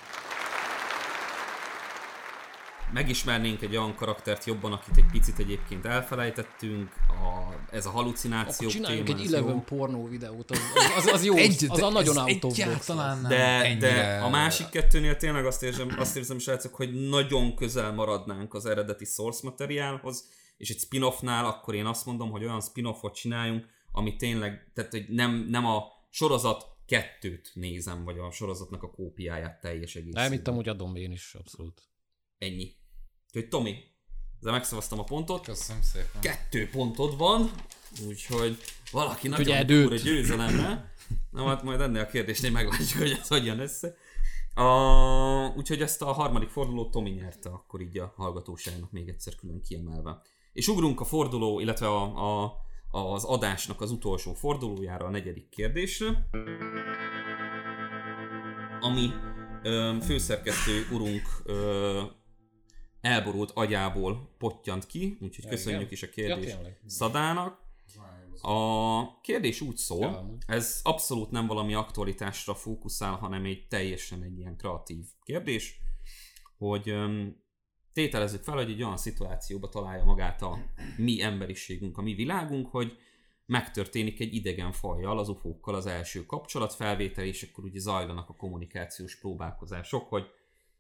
megismernénk egy olyan karaktert jobban, akit egy picit egyébként elfelejtettünk, a, ez a Akkor halucinációk csináljunk téma, egy ez jó. Eleven pornó videót, az, az, az jó, Egy, az a nagyon out of box. nem De, ennyire... de a másik kettőnél tényleg azt érzem, azt érzem srácok, hogy nagyon közel maradnánk az eredeti source materiálhoz, és egy spin-offnál akkor én azt mondom, hogy olyan spin-offot csináljunk, ami tényleg, tehát hogy nem, nem a sorozat kettőt nézem, vagy a sorozatnak a kópiáját teljes egészében. Nem, hittem, hogy adom én is, abszolút. Ennyi. Úgyhogy Tomi, ezzel megszavaztam a pontot. Köszönöm szépen. Kettő pontod van, úgyhogy valaki nagyon egyedült. túl a győzelemre. Na hát majd ennél a kérdésnél meglátjuk, hogy ez hogy jön össze. A, úgyhogy ezt a harmadik fordulót Tomi nyerte, akkor így a hallgatóságnak még egyszer külön kiemelve. És ugrunk a forduló, illetve a, a, az adásnak az utolsó fordulójára, a negyedik kérdésre. Ami ö, főszerkesztő urunk ö, elborult agyából pottyant ki, úgyhogy Ja, köszönjük igen. is a Ja, kérdést tényleg. Szadának. A kérdés úgy szól, Ja, ez abszolút nem valami aktualitásra fókuszál, hanem egy teljesen egy ilyen kreatív kérdés, hogy öm, tételezzük fel, hogy egy olyan szituációba találja magát a mi emberiségünk, a mi világunk, hogy megtörténik egy idegen fajjal, az ufókkal az első kapcsolatfelvétel, és akkor ugye zajlanak a kommunikációs próbálkozások, hogy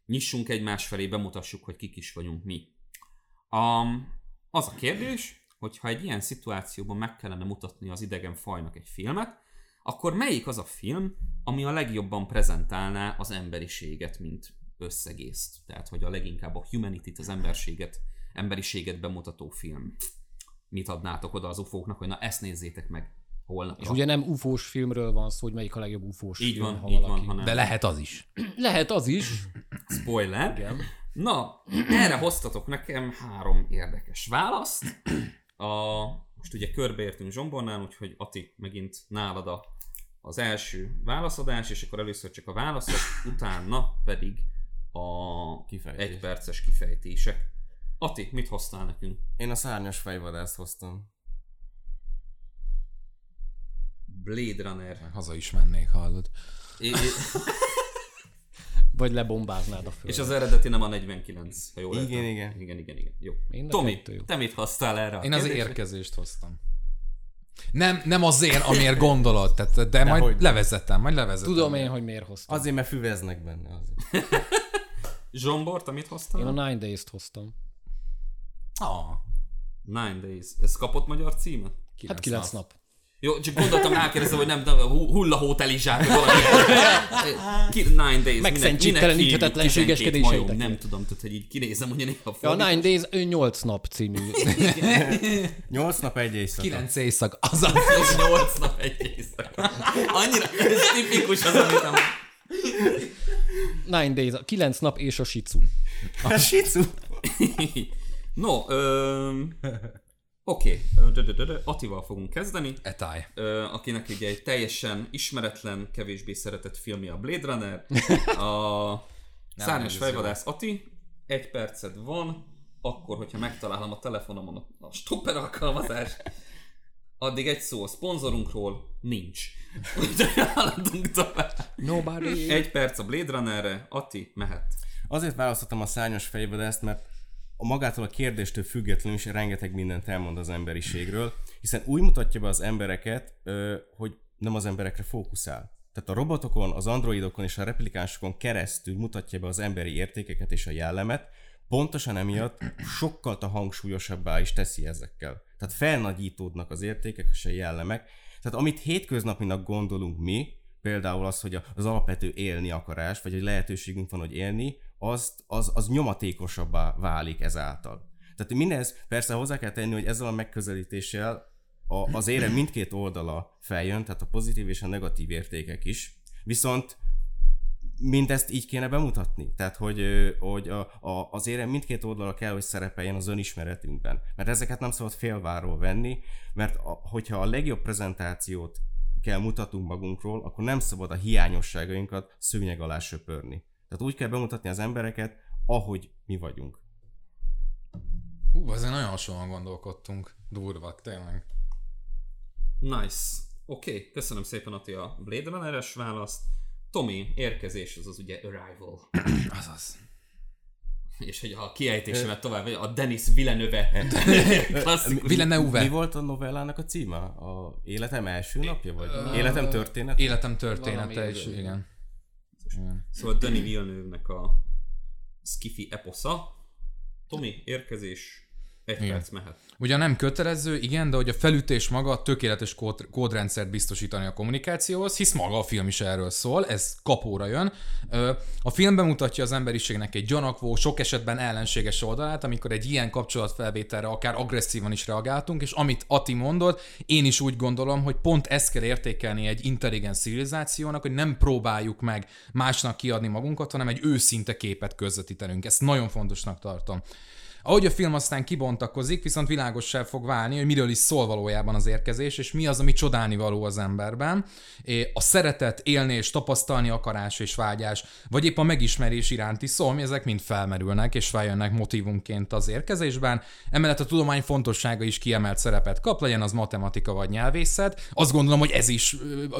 nyissunk egymás felé, bemutassuk, hogy kik is vagyunk mi. Um, az a kérdés, hogy ha egy ilyen szituációban meg kellene mutatni az idegen fajnak egy filmet, akkor melyik az a film, ami a legjobban prezentálná az emberiséget, mint összegészt? Tehát, hogy a leginkább a humanity az emberséget, emberiséget bemutató film. Mit adnátok oda az ufóknak, hogy na ezt nézzétek meg holnap. És ugye nem ufós filmről van szó, hogy melyik a legjobb ufós így film, van, ha így valaki. van, hanem De lehet az is. Lehet az is. spoiler. Igen. Na, erre hoztatok nekem három érdekes választ. A, most ugye körbeértünk Zsombornál, úgyhogy Ati, megint nálad a, az első válaszadás, és akkor először csak a válaszok, utána pedig a Kifejtés. egyperces kifejtések. Ati, mit hoztál nekünk? Én a szárnyas fejvadászt hoztam. Blade Runner. Haza is mennék, hallod. É, é, [laughs] Vagy lebombáznád a földet. és az eredeti nem a 49, ha jól Igen, értem. igen. Igen, igen, igen. Jó. Mind Tomi, te mit hoztál erre? Én az kérdésre? érkezést hoztam. Nem, nem azért, amiért [laughs] gondolod, tehát, de majd hogy. levezetem, majd levezetem. Tudom én, hogy miért hoztam. Azért, mert füveznek benne. Azért. [laughs] Zsombor, te mit hoztál? Én a Nine Days-t hoztam. Ah, Nine Days. Ez kapott magyar címet? Hát kilenc nap. Jó, csak gondoltam rákérdezem, hogy nem, nem hu- hullahót elizsák, vagy valami. [laughs] Nine days. Megszentségteleníthetetlenségeskedéseidek. minek hívjuk 12 majom, Nem tudom, tehát, hogy így kinézem, hogy néha Ja, a Nine Days ő 8 nap című. [laughs] Nyolc nap egy éjszaka. kilenc éjszak, az a... 8 nap egy éjszaka. Annyira, ez tipikus az, amit nem... Nine Days, 9 nap és a Shizu. A sicu. [laughs] No, öm, oké, okay. Attival fogunk kezdeni. Etáj. akinek ugye egy teljesen ismeretlen, kevésbé szeretett filmje a Blade Runner, [laughs] a Szárnyas fejvadász Ati, egy perced van, akkor, hogyha megtalálom a telefonomon a, a stopper alkalmazást, addig egy szó a szponzorunkról nincs. [laughs] Úgyhogy haladunk tovább. Nobody. Egy perc a Blade Runnerre, Ati, mehet. Azért választottam a szárnyas fejvadászt, mert a magától a kérdéstől függetlenül is rengeteg mindent elmond az emberiségről, hiszen úgy mutatja be az embereket, hogy nem az emberekre fókuszál. Tehát a robotokon, az androidokon és a replikánsokon keresztül mutatja be az emberi értékeket és a jellemet, pontosan emiatt sokkal a hangsúlyosabbá is teszi ezekkel. Tehát felnagyítódnak az értékek és a jellemek. Tehát amit hétköznapinak gondolunk mi, például az, hogy az alapvető élni akarás, vagy hogy lehetőségünk van, hogy élni, azt, az, az nyomatékosabbá válik ezáltal. Tehát mindez persze hozzá kell tenni, hogy ezzel a megközelítéssel a, az érem mindkét oldala feljön, tehát a pozitív és a negatív értékek is. Viszont mindezt így kéne bemutatni. Tehát, hogy, hogy a, a, az érem mindkét oldala kell, hogy szerepeljen az önismeretünkben. Mert ezeket nem szabad félváról venni, mert a, hogyha a legjobb prezentációt kell mutatnunk magunkról, akkor nem szabad a hiányosságainkat szőnyeg alá söpörni. Tehát úgy kell bemutatni az embereket, ahogy mi vagyunk. Hú, azért nagyon hasonlóan gondolkodtunk. Durvak, tényleg. Nice. Oké, okay. köszönöm szépen Ati a Blade Runner-es választ. Tomi, érkezés, az az ugye Arrival. [clears throat] Azaz. És hogy a kiejtésemet tovább, a Denis Villeneuve. [laughs] Klasszikus. Villeneuve. Mi volt a novellának a címe? A Életem első napja? Vagy Életem történet? Életem története is, ilyesmi. igen. Szóval Denis Villeneuve-nek a skifi eposza. Tomi, érkezés. Egy Igen. perc mehet. Ugye nem kötelező, igen, de hogy a felütés maga tökéletes kód, kódrendszert biztosítani a kommunikációhoz, hisz maga a film is erről szól, ez kapóra jön. A film bemutatja az emberiségnek egy gyanakvó, sok esetben ellenséges oldalát, amikor egy ilyen kapcsolatfelvételre akár agresszívan is reagáltunk, és amit Ati mondott, én is úgy gondolom, hogy pont ezt kell értékelni egy intelligens civilizációnak, hogy nem próbáljuk meg másnak kiadni magunkat, hanem egy őszinte képet közvetítenünk. Ezt nagyon fontosnak tartom. Ahogy a film aztán kibontakozik, viszont világossá fog válni, hogy miről is szól valójában az érkezés, és mi az, ami csodálni való az emberben. A szeretet, élni és tapasztalni akarás és vágyás, vagy épp a megismerés iránti szó, ezek mind felmerülnek és feljönnek motivumként az érkezésben. Emellett a tudomány fontossága is kiemelt szerepet kap, legyen az matematika vagy nyelvészet. Azt gondolom, hogy ez is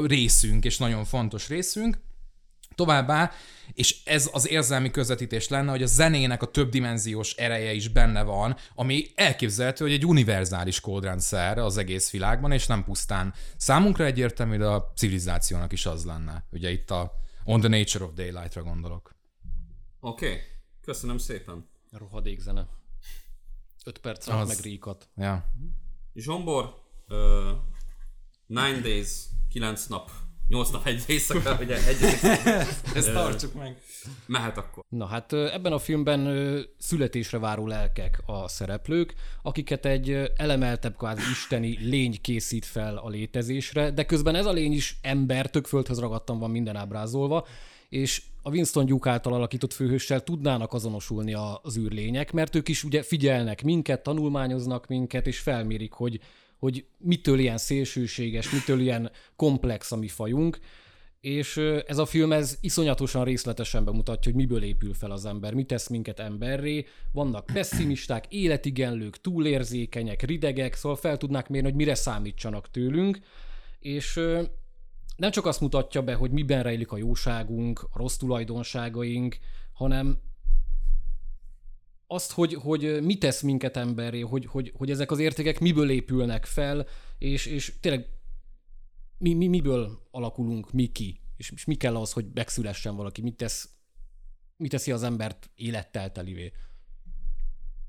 részünk, és nagyon fontos részünk. Továbbá, és ez az érzelmi közvetítés lenne, hogy a zenének a többdimenziós ereje is benne van, ami elképzelhető, hogy egy univerzális kódrendszer az egész világban, és nem pusztán számunkra egyértelmű, de a civilizációnak is az lenne. Ugye itt a On the Nature of Daylight-ra gondolok. Oké, okay. köszönöm szépen. Rohadék zene. 5 perc alatt Az- meg ríkat. Ja. Zsombor, uh, Nine Days, 9 nap, 8 nap, egy éjszaka, ugye egy [laughs] éjszaka. Ezt tartsuk meg. Mehet akkor. Na hát ebben a filmben születésre váró lelkek a szereplők, akiket egy elemeltebb kvázi isteni lény készít fel a létezésre, de közben ez a lény is ember, tök földhöz ragadtan van minden ábrázolva, és a Winston Duke által alakított főhőssel tudnának azonosulni a- az űrlények, mert ők is ugye figyelnek minket, tanulmányoznak minket, és felmérik, hogy, hogy mitől ilyen szélsőséges, mitől ilyen komplex a mi fajunk, és ez a film ez iszonyatosan részletesen bemutatja, hogy miből épül fel az ember, mi tesz minket emberré. Vannak pessimisták, életigenlők, túlérzékenyek, ridegek, szóval fel tudnák mérni, hogy mire számítsanak tőlünk, és nem csak azt mutatja be, hogy miben rejlik a jóságunk, a rossz tulajdonságaink, hanem azt, hogy, hogy mi tesz minket emberré, hogy, hogy, hogy ezek az értékek miből épülnek fel, és, és tényleg mi, mi, miből alakulunk mi ki, és, és mi kell az, hogy megszülessen valaki, mit tesz, mi teszi az embert élettel telivé.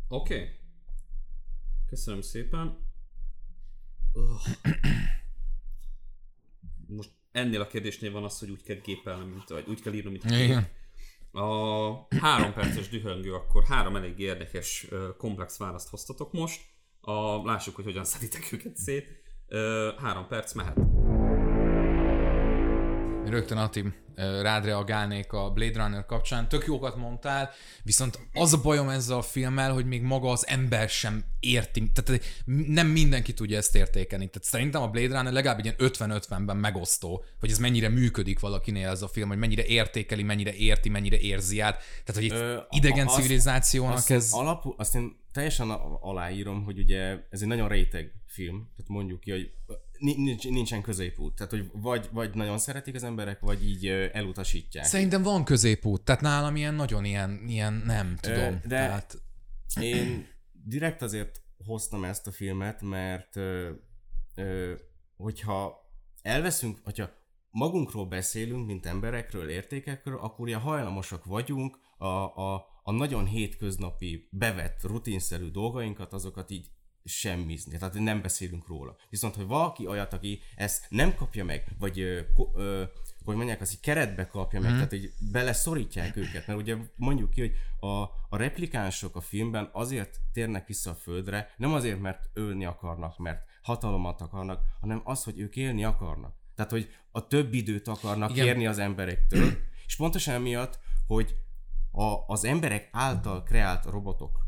Oké. Okay. Köszönöm szépen. Ugh. Most ennél a kérdésnél van az, hogy úgy kell gépelnem, mint, vagy úgy kell írnom, mint a. Igen. A három perces dühöngő, akkor három elég érdekes, komplex választ hoztatok most. A, lássuk, hogy hogyan szeditek őket szét. Három perc mehet. Rögtön Atim, rád reagálnék a Blade Runner kapcsán. Tök jókat mondtál, viszont az a bajom ezzel a filmmel, hogy még maga az ember sem érti. Tehát nem mindenki tudja ezt értékelni. Tehát szerintem a Blade Runner legalább egy ilyen 50-50-ben megosztó, hogy ez mennyire működik valakinél ez a film, hogy mennyire értékeli, mennyire érti, mennyire érzi át. Tehát, hogy egy Ö, idegen azt- civilizációnak azt ez... Alapú, azt én teljesen aláírom, hogy ugye ez egy nagyon réteg film, tehát mondjuk ki, hogy nincs, nincsen középút, tehát hogy vagy, vagy nagyon szeretik az emberek, vagy így elutasítják. Szerintem van középút, tehát nálam ilyen nagyon ilyen, ilyen nem tudom. de- Tehát, Én direkt azért hoztam ezt a filmet, mert ö, ö, hogyha elveszünk, hogyha magunkról beszélünk, mint emberekről, értékekről, akkor ilyen hajlamosak vagyunk a, a, a nagyon hétköznapi, bevett, rutinszerű dolgainkat, azokat így semmizni, tehát nem beszélünk róla. Viszont, hogy valaki olyat, aki ezt nem kapja meg, vagy ö, ö, hogy mondják, az így keretbe kapja meg, tehát így beleszorítják őket, mert ugye mondjuk ki, hogy a, a replikánsok a filmben azért térnek vissza a földre, nem azért, mert ölni akarnak, mert hatalmat akarnak, hanem az, hogy ők élni akarnak. Tehát, hogy a több időt akarnak. Igen. kérni az emberektől, és pontosan emiatt, hogy a, az emberek által kreált robotok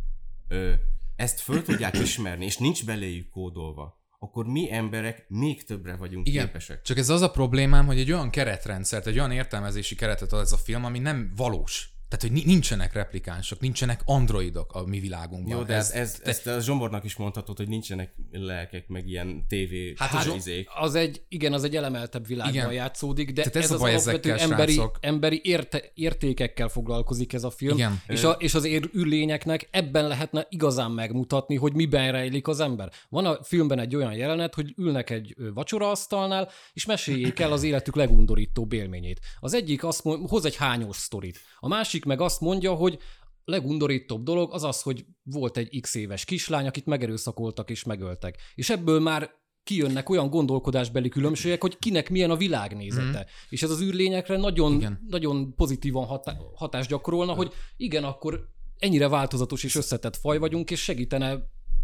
ö, ezt föl tudják ismerni, és nincs beléjük kódolva, akkor mi emberek még többre vagyunk Igen, képesek. csak ez az a problémám, hogy egy olyan keretrendszert, egy olyan értelmezési keretet ad ez a film, ami nem valós. Tehát, hogy ni- nincsenek replikánsok, nincsenek androidok a mi világunkban. Jó, de ez, ez, ezt a Zsombornak is mondhatod, hogy nincsenek lelkek, meg ilyen TV Hát a izék. Az egy, igen, az egy elemeltebb világban Igen. játszódik, de Tehát ez, ez az baj alapvető emberi, srácok. emberi érte, értékekkel foglalkozik ez a film, Igen. és, a, és az űrlényeknek ebben lehetne igazán megmutatni, hogy miben rejlik az ember. Van a filmben egy olyan jelenet, hogy ülnek egy vacsoraasztalnál, és meséljék el az életük legundorítóbb élményét. Az egyik azt mond, hoz egy hányós sztorit, a másik meg azt mondja, hogy legundorítóbb dolog az az, hogy volt egy x éves kislány, akit megerőszakoltak és megöltek. És ebből már kijönnek olyan gondolkodásbeli különbségek, hogy kinek milyen a világnézete. Mm. És ez az űrlényekre nagyon, Igen. nagyon pozitívan hatá- hatást gyakorolna, hogy igen, akkor ennyire változatos és összetett faj vagyunk, és segítene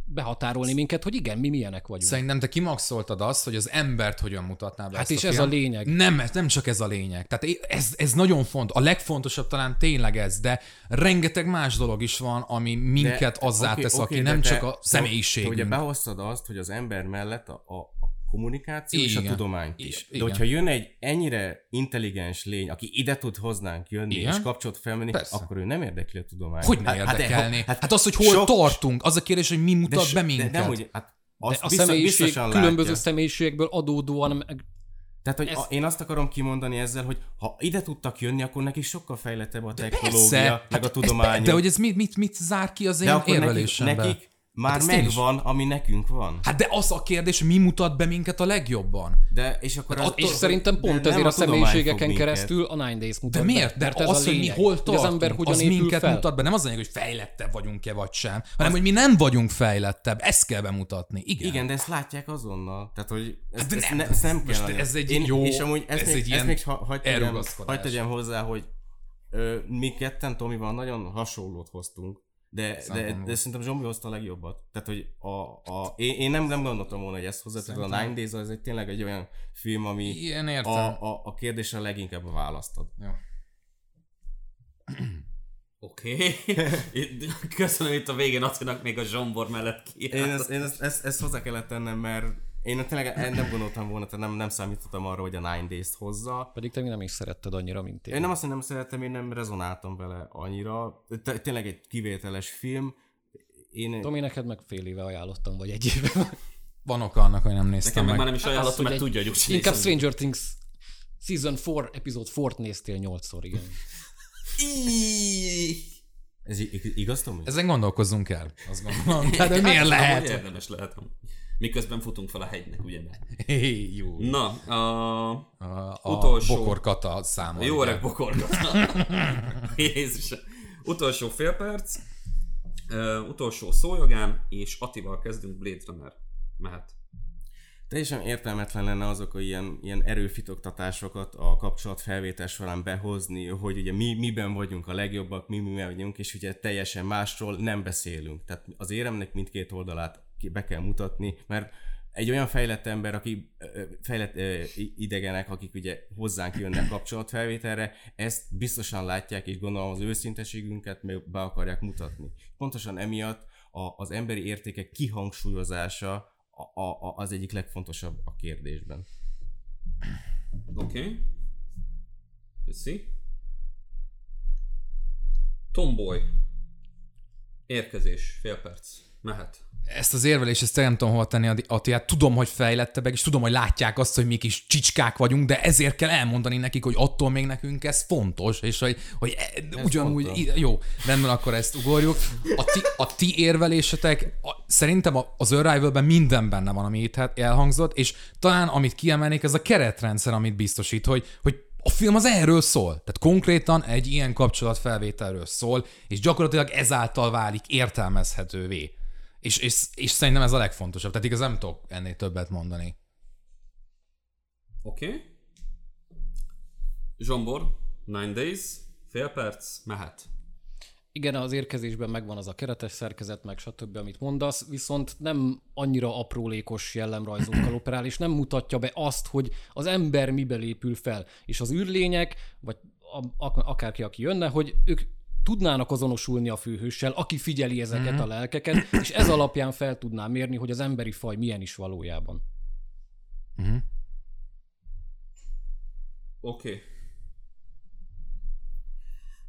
behatárolni minket, hogy igen, mi milyenek vagyunk. Szerintem te kimaxoltad azt, hogy az embert hogyan mutatná be Hát ezt és ez film. a lényeg. Nem, ez nem csak ez a lényeg. Tehát ez, ez nagyon fontos. A legfontosabb talán tényleg ez, de rengeteg más dolog is van, ami minket azzá oké, tesz, oké, aki de nem te- csak a személyiségünk. ugye behoztad azt, hogy az ember mellett a, a, a kommunikáció és a Igen. tudományt is. De igen. hogyha jön egy ennyire intelligens lény, aki ide tud hozzánk jönni Igen. és kapcsolat felmenni, Persze. akkor ő nem érdekli a tudományt. Hogy ne érdekelné? Hát, hát az, hogy hol sok- tartunk, az a kérdés, hogy mi mutat so- be minket. De nem úgy, hát De azt a biztos, személyiség, különböző látja. személyiségből adódóan meg Tehát, hogy Ez- a, én azt akarom kimondani ezzel, hogy ha ide tudtak jönni, akkor neki sokkal fejlettebb a technológia, Persze, meg hát a tudomány. De hogy ez mit, mit, mit zár ki az de én akkor nekik, nekik már Hát megvan, ami nekünk van. Hát de az a kérdés, mi mutat be minket a legjobban? De, és akkor az, és szerintem pont de nem ezért a, fog személyiségeken keresztül a Nine Days mutat De miért? De mert ez az, a hogy mi hol tartunk, az ember hogyan az minket fel. mutat be. Nem az a lényeg, hogy fejlettebb vagyunk-e vagy sem, hanem hogy mi nem vagyunk fejlettebb. Ezt kell bemutatni. Igen. Igen, de ezt látják azonnal. Tehát, hogy ezt, Hát de ezt, nem, ne, ezt nem kell. ez egy Én, jó- És amúgy ezt ez még, egy ilyen még ha, hagyd tegyem, hozzá, hogy mi ketten Tomival nagyon hasonlót hoztunk. De, de, de szerintem Zsombi hozta a legjobbat. Tehát, hogy a, a, én, én nem, nem gondoltam volna, hogy ezt hozzá. Tehát a Szerintem- Nine Days az egy tényleg egy olyan film, ami értem. a, a, a kérdésre leginkább a választad. Jó. Oké. Okay. Köszönöm itt a végén Attinak még a zsombor mellett Én, kiállt. ezt, én ezt, ezt, ezt hozzá kellett tennem, mert én tényleg nem gondoltam volna, tehát nem, nem számítottam arra, hogy a Nine Days-t hozza. Pedig te még nem is szeretted annyira, mint én. Én nem azt, hogy nem szeretem, én nem rezonáltam vele annyira. Te- Tényleg egy kivételes film. Én, Tomi, neked meg fél éve ajánlottam, vagy egy éve. [laughs] Van oka annak, hogy nem néztem Nekem meg már nem is Hát ajánlottam, mert egy- tudja, hogy úgyse Inkább nézem. Stranger Things Season 4, epizód 4-t néztél 8-szor, igen. [laughs] Ez igaz, Tomi? Ezen gondolkozzunk el. Azt gondolom. [laughs] De miért Hát, amúgy lehet? Érdemes lehet. Miközben futunk fel a hegynek, ugye? Hé, jó. Na, a... A, a Utolsó. bokorkata száma. Jó öreg bokorgat. [laughs] Jézus. Utolsó fél perc. Uh, utolsó szójogán, és Attival kezdünk Blade Runner. Mehet. Teljesen értelmetlen lenne azok a ilyen, ilyen erőfitoktatásokat a kapcsolatfelvétel során behozni, hogy ugye mi miben vagyunk a legjobbak, mi miben vagyunk, és ugye teljesen másról nem beszélünk. Tehát az éremnek mindkét oldalát be kell mutatni, mert egy olyan fejlett ember, aki fejlett idegenek, akik ugye hozzánk jönnek kapcsolatfelvételre, ezt biztosan látják, és gondolom az őszinteségünket meg be akarják mutatni. Pontosan emiatt a, az emberi értékek kihangsúlyozása a, a, az egyik legfontosabb a kérdésben. Oké. Okay. Köszi. Tomboy. Érkezés. Fél perc. Mehet. ezt az érvelést, ezt nem tudom hova tenni, hát tudom, hogy fejlettebbek, és tudom, hogy látják azt, hogy mi kis csicskák vagyunk, de ezért kell elmondani nekik, hogy attól még nekünk ez fontos, és hogy, hogy e- ugyanúgy, mondtam. i- jó, rendben, akkor ezt ugorjuk. A ti, a ti érvelésetek, a, szerintem az Arrival-ben minden benne van, ami itt hát elhangzott, és talán amit kiemelnék, ez a keretrendszer, amit biztosít, hogy, hogy a film az erről szól. Tehát konkrétan egy ilyen kapcsolatfelvételről szól, és gyakorlatilag ezáltal válik értelmezhetővé. És, és, és szerintem ez a legfontosabb. Tehát igaz nem tudok ennél többet mondani. Oké. Okay. Zsombor. Nine Days. Fél perc. Mehet. Igen, az érkezésben megvan az a keretes szerkezet, meg stb., amit mondasz, viszont nem annyira aprólékos jellemrajzokkal [clears throat] operál, és nem mutatja be azt, hogy az ember mibe lépül fel. És az űrlények, vagy akárki, aki jönne, hogy ők tudnának azonosulni a főhőssel, aki figyeli ezeket mm-hmm. a lelkeket, és ez alapján fel tudná mérni, hogy az emberi faj milyen is valójában. Oké. Okay.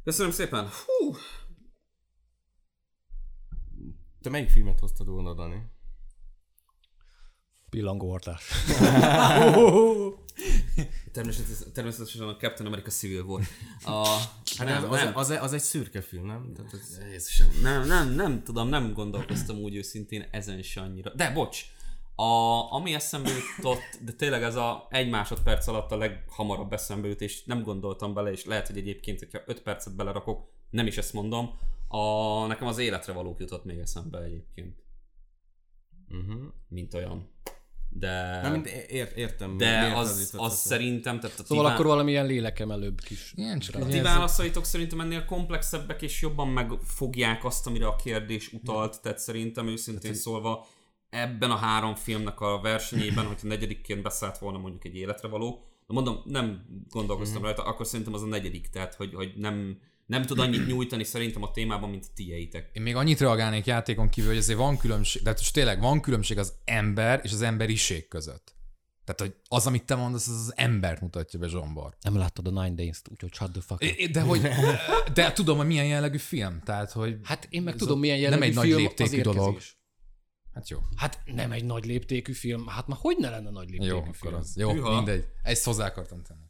Köszönöm szépen. Hú, Te melyik filmet hoztad volna, Dani? Pillangóhortás. [laughs] [laughs] [laughs] természetesen, természetesen a Captain America Civil volt. A, [laughs] Hát nem, az, nem, Az, az, egy szürke film, nem? Tehát ez... Jézusom, nem, nem, nem tudom, nem gondolkoztam úgy őszintén ezen se annyira. De bocs, a, ami eszembe jutott, de tényleg ez a egy másodperc alatt a leghamarabb eszembe jut, és nem gondoltam bele, és lehet, hogy egyébként, hogyha öt percet belerakok, nem is ezt mondom, a, nekem az életre valók jutott még eszembe egyébként, Uh-huh. mint olyan. De, Nem, mint ért, értem. de az, az eszembe. szerintem, tehát a Szóval ti akkor valamilyen lélekemelőbb kis... Igen, csak a ti válaszaitok szerintem ennél komplexebbek, és jobban megfogják azt, amire a kérdés utalt, tehát szerintem őszintén szólva ebben a három filmnek a versenyében, hogyha negyedikként beszállt volna mondjuk egy életre való, de mondom, nem gondolkoztam rajta, akkor szerintem az a negyedik, tehát hogy, hogy nem, nem tud annyit nyújtani szerintem a témában, mint a tieitek. Én még annyit reagálnék játékon kívül, hogy azért van különbség, de most tényleg van különbség az ember és az emberiség között. Tehát, hogy az, amit te mondasz, az az embert mutatja be Zsombor. Nem láttad a Nine Days-t, úgyhogy shut the fuck up. De hogy, de tudom, hogy milyen jellegű film, tehát, hogy Hát én meg tudom, a- milyen nem jellegű egy nagy film léptékű az dolog. hát jó. Hát nem egy nagy léptékű film, hát már hogy ne lenne nagy léptékű Jó, film? akkor az. Jó, Hűha. mindegy. Ezt hozzá akartam tenni.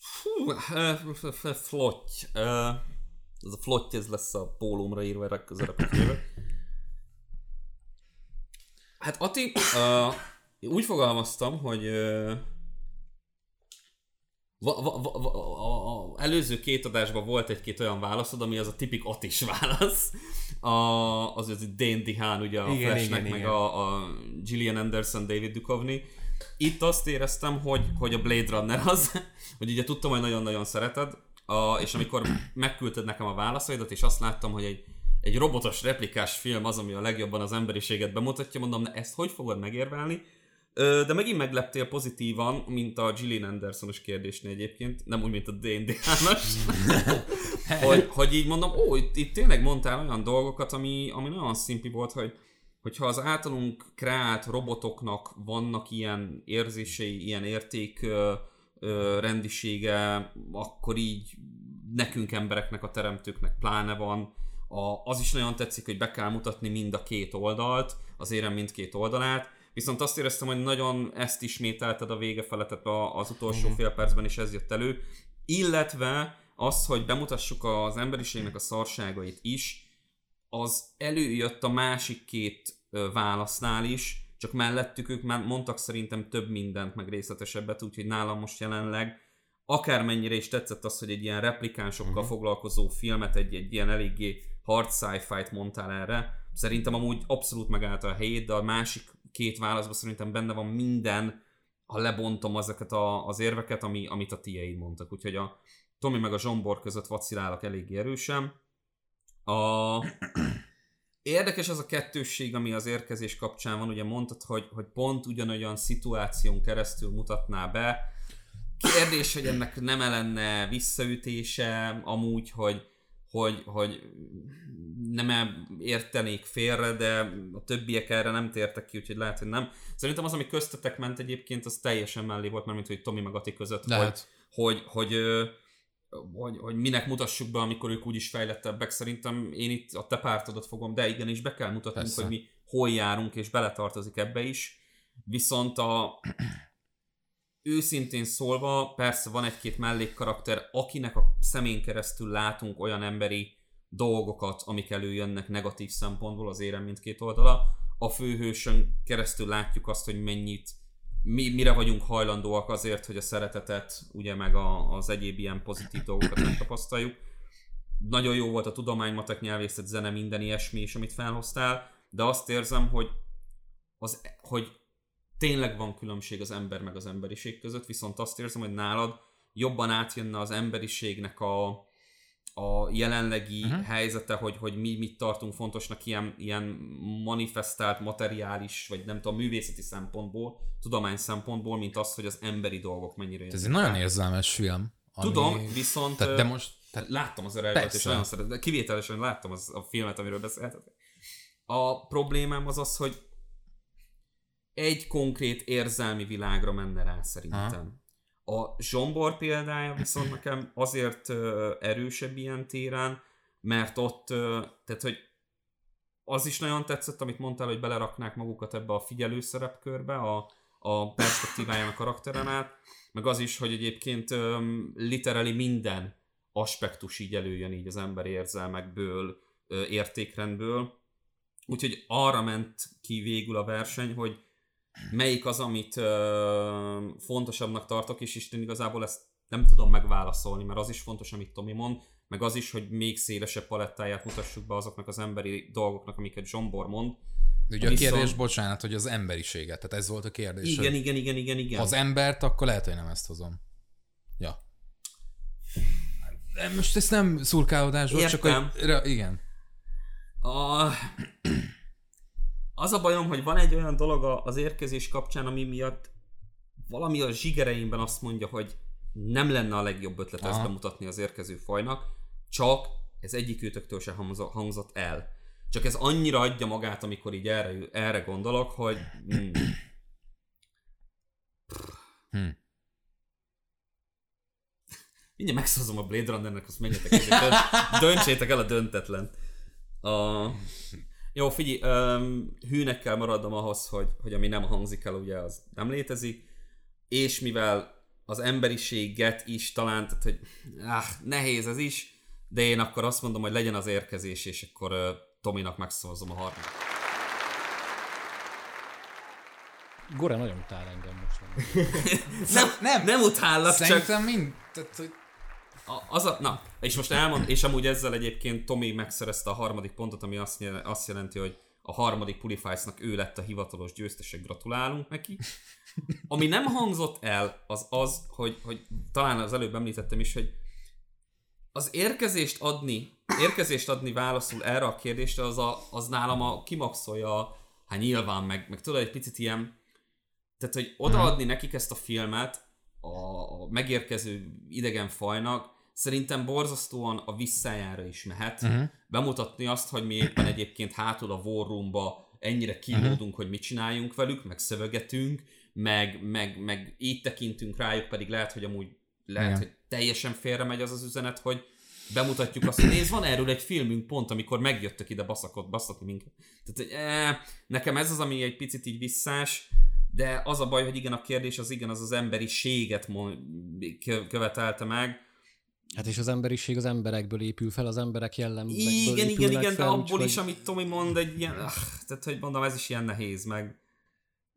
F- flotty. Ez a flotty, ez lesz a pólómra írva erre közelebb a jövök. Hát Ati, uh, úgy fogalmaztam, hogy uh, va, va, va, va, a, a előző két adásban volt egy-két olyan válaszod, ami az a tipik Atis [laughs] válasz. A, az az D&D Hán, ugye a Igen, Flashnek, igen, meg igen. A, a Gillian Anderson, David Duchovny. Itt azt éreztem, hogy, hogy a Blade Runner az, [laughs] hogy ugye tudtam, hogy nagyon-nagyon szereted, a, és amikor megküldted nekem a válaszaidat, és azt láttam, hogy egy, egy robotos replikás film az, ami a legjobban az emberiséget bemutatja, mondom, na ezt hogy fogod megérvelni? Ö, De megint megleptél pozitívan, mint a Gillian Andersonos kérdésnél egyébként, nem úgy, mint a D&D [laughs] hogy, hogy így mondom, ó, itt, itt tényleg mondtál olyan dolgokat, ami, ami nagyon szimpi volt, hogy hogyha az általunk kreált robotoknak vannak ilyen érzései, ilyen érték ö, ö, rendisége, akkor így nekünk embereknek, a teremtőknek pláne van. A, az is nagyon tetszik, hogy be kell mutatni mind a két oldalt, az érem mindkét oldalát, viszont azt éreztem, hogy nagyon ezt ismételted a vége tehát a- az utolsó fél percben is ez jött elő, illetve az, hogy bemutassuk az emberiségnek a szarságait is, az előjött a másik két válasznál is, csak mellettük ők már mondtak szerintem több mindent, meg részletesebbet, úgyhogy nálam most jelenleg akármennyire is tetszett az, hogy egy ilyen replikánsokkal uh-huh. foglalkozó filmet, egy, egy ilyen eléggé hard sci-fi-t mondtál erre, szerintem amúgy abszolút megállta a helyét, de a másik két válaszban szerintem benne van minden, ha lebontom ezeket a, az érveket, ami, amit a tieid mondtak. Úgyhogy a Tomi meg a Zsombor között vacilálok eléggé erősen. A... Érdekes az a kettősség, ami az érkezés kapcsán van. Ugye mondtad, hogy, hogy pont ugyanolyan szituáción keresztül mutatná be. Kérdés, hogy ennek nem lenne visszaütése, amúgy, hogy, hogy, hogy nem értenék félre, de a többiek erre nem tértek ki, úgyhogy lehet, hogy nem. Szerintem az, ami köztetek ment egyébként, az teljesen mellé volt, mert mint hogy Tomi meg Ati között, hogy, Lehet. hogy, hogy, ö, hogy, hogy minek mutassuk be, amikor ők úgyis fejlettebbek. Szerintem én itt a te pártodat fogom, de igenis be kell mutatnunk, Persze. hogy mi hol járunk, és beletartozik ebbe is. Viszont a [clears throat] őszintén szólva, persze van egy-két mellékkarakter, akinek a szemén keresztül látunk olyan emberi dolgokat, amik előjönnek negatív szempontból az érem mindkét oldala. A főhősön keresztül látjuk azt, hogy mennyit mi, mire vagyunk hajlandóak azért, hogy a szeretetet, ugye meg a, az egyéb ilyen pozitív dolgokat megtapasztaljuk. Nagyon jó volt a tudomány, matek, nyelvészet, zene, minden ilyesmi is, amit felhoztál, de azt érzem, hogy, az, hogy tényleg van különbség az ember meg az emberiség között, viszont azt érzem, hogy nálad jobban átjönne az emberiségnek a, a jelenlegi uh-huh. helyzete, hogy, hogy mi mit tartunk fontosnak ilyen, ilyen manifestált, materiális, vagy nem tudom, művészeti szempontból, tudomány szempontból, mint az, hogy az emberi dolgok mennyire Ez egy nagyon érzelmes film. Ami... Tudom, viszont Tehát, de most... Tehát, láttam az eredetét, és nagyon szeretem, kivételesen láttam az, a filmet, amiről beszéltetek. A problémám az az, hogy egy konkrét érzelmi világra menne rá szerintem. A Zsombor példája viszont nekem azért erősebb ilyen téren, mert ott, tehát hogy az is nagyon tetszett, amit mondtál, hogy beleraknák magukat ebbe a figyelő szerepkörbe, a, a perspektíváján a karakteren át, meg az is, hogy egyébként um, minden aspektus így előjön így az ember érzelmekből, értékrendből. Úgyhogy arra ment ki végül a verseny, hogy melyik az, amit ö, fontosabbnak tartok, és Isten igazából ezt nem tudom megválaszolni, mert az is fontos, amit Tomi mond, meg az is, hogy még szélesebb palettáját mutassuk be azoknak az emberi dolgoknak, amiket Zsombor mond. Ugye a Viszont- kérdés, bocsánat, hogy az emberiséget, tehát ez volt a kérdés. Igen, igen, igen, igen, igen. Ha az embert, akkor lehet, hogy nem ezt hozom. Ja. De Most ez nem szurkálódás volt, csak hogy... Igen. A... Az a bajom, hogy van egy olyan dolog az érkezés kapcsán, ami miatt valami a zsigereimben azt mondja, hogy nem lenne a legjobb ötlet ezt Aha. bemutatni az érkező fajnak, csak ez egyik őtöktől se hangzo- hangzott el. Csak ez annyira adja magát, amikor így erre, erre gondolok, hogy... Hmm. Hm. [laughs] Mindjárt megszózom a Blade Runnernek, azt menjetek [laughs] döntsétek el a döntetlen. A... Jó, figyelj, um, hűnek kell maradnom ahhoz, hogy, hogy ami nem hangzik el, ugye az nem létezik, és mivel az emberiséget is talán, tehát hogy áh, nehéz ez is, de én akkor azt mondom, hogy legyen az érkezés, és akkor uh, Tominak megszavazom a harmadik. Gore nagyon utál engem most. [laughs] Nem, nem. nem utállak, csak Szerintem mind... Tehát, hogy az a, na, és most elmond, és amúgy ezzel egyébként Tomi megszerezte a harmadik pontot, ami azt, jel- azt jelenti, hogy a harmadik Pulifies-nak ő lett a hivatalos győztese, gratulálunk neki. Ami nem hangzott el, az az, hogy, hogy talán az előbb említettem is, hogy az érkezést adni, érkezést adni válaszul erre a kérdésre, az, a, az nálam a kimaxolja, hát nyilván, meg, meg tudod, egy picit ilyen, tehát, hogy odaadni nekik ezt a filmet, a, a megérkező idegen fajnak, szerintem borzasztóan a visszájára is mehet. Uh-huh. Bemutatni azt, hogy mi éppen egyébként hátul a War Room-ba ennyire kínódunk, uh-huh. hogy mit csináljunk velük, meg szövegetünk, meg, meg, meg így tekintünk rájuk, pedig lehet, hogy amúgy lehet, Igen. hogy teljesen félre megy az az üzenet, hogy bemutatjuk azt, hogy nézd, van erről egy filmünk pont, amikor megjöttök ide baszakot, basztatni minket. Tehát, hogy, eh, nekem ez az, ami egy picit így visszás, de az a baj, hogy igen, a kérdés az igen, az az emberiséget követelte meg. Hát és az emberiség az emberekből épül fel, az emberek jellemből Igen, igen, igen, de fel, abból úgyhogy- is, amit Tomi mond, egy ilyen, ah, tehát hogy mondom, ez is ilyen nehéz, meg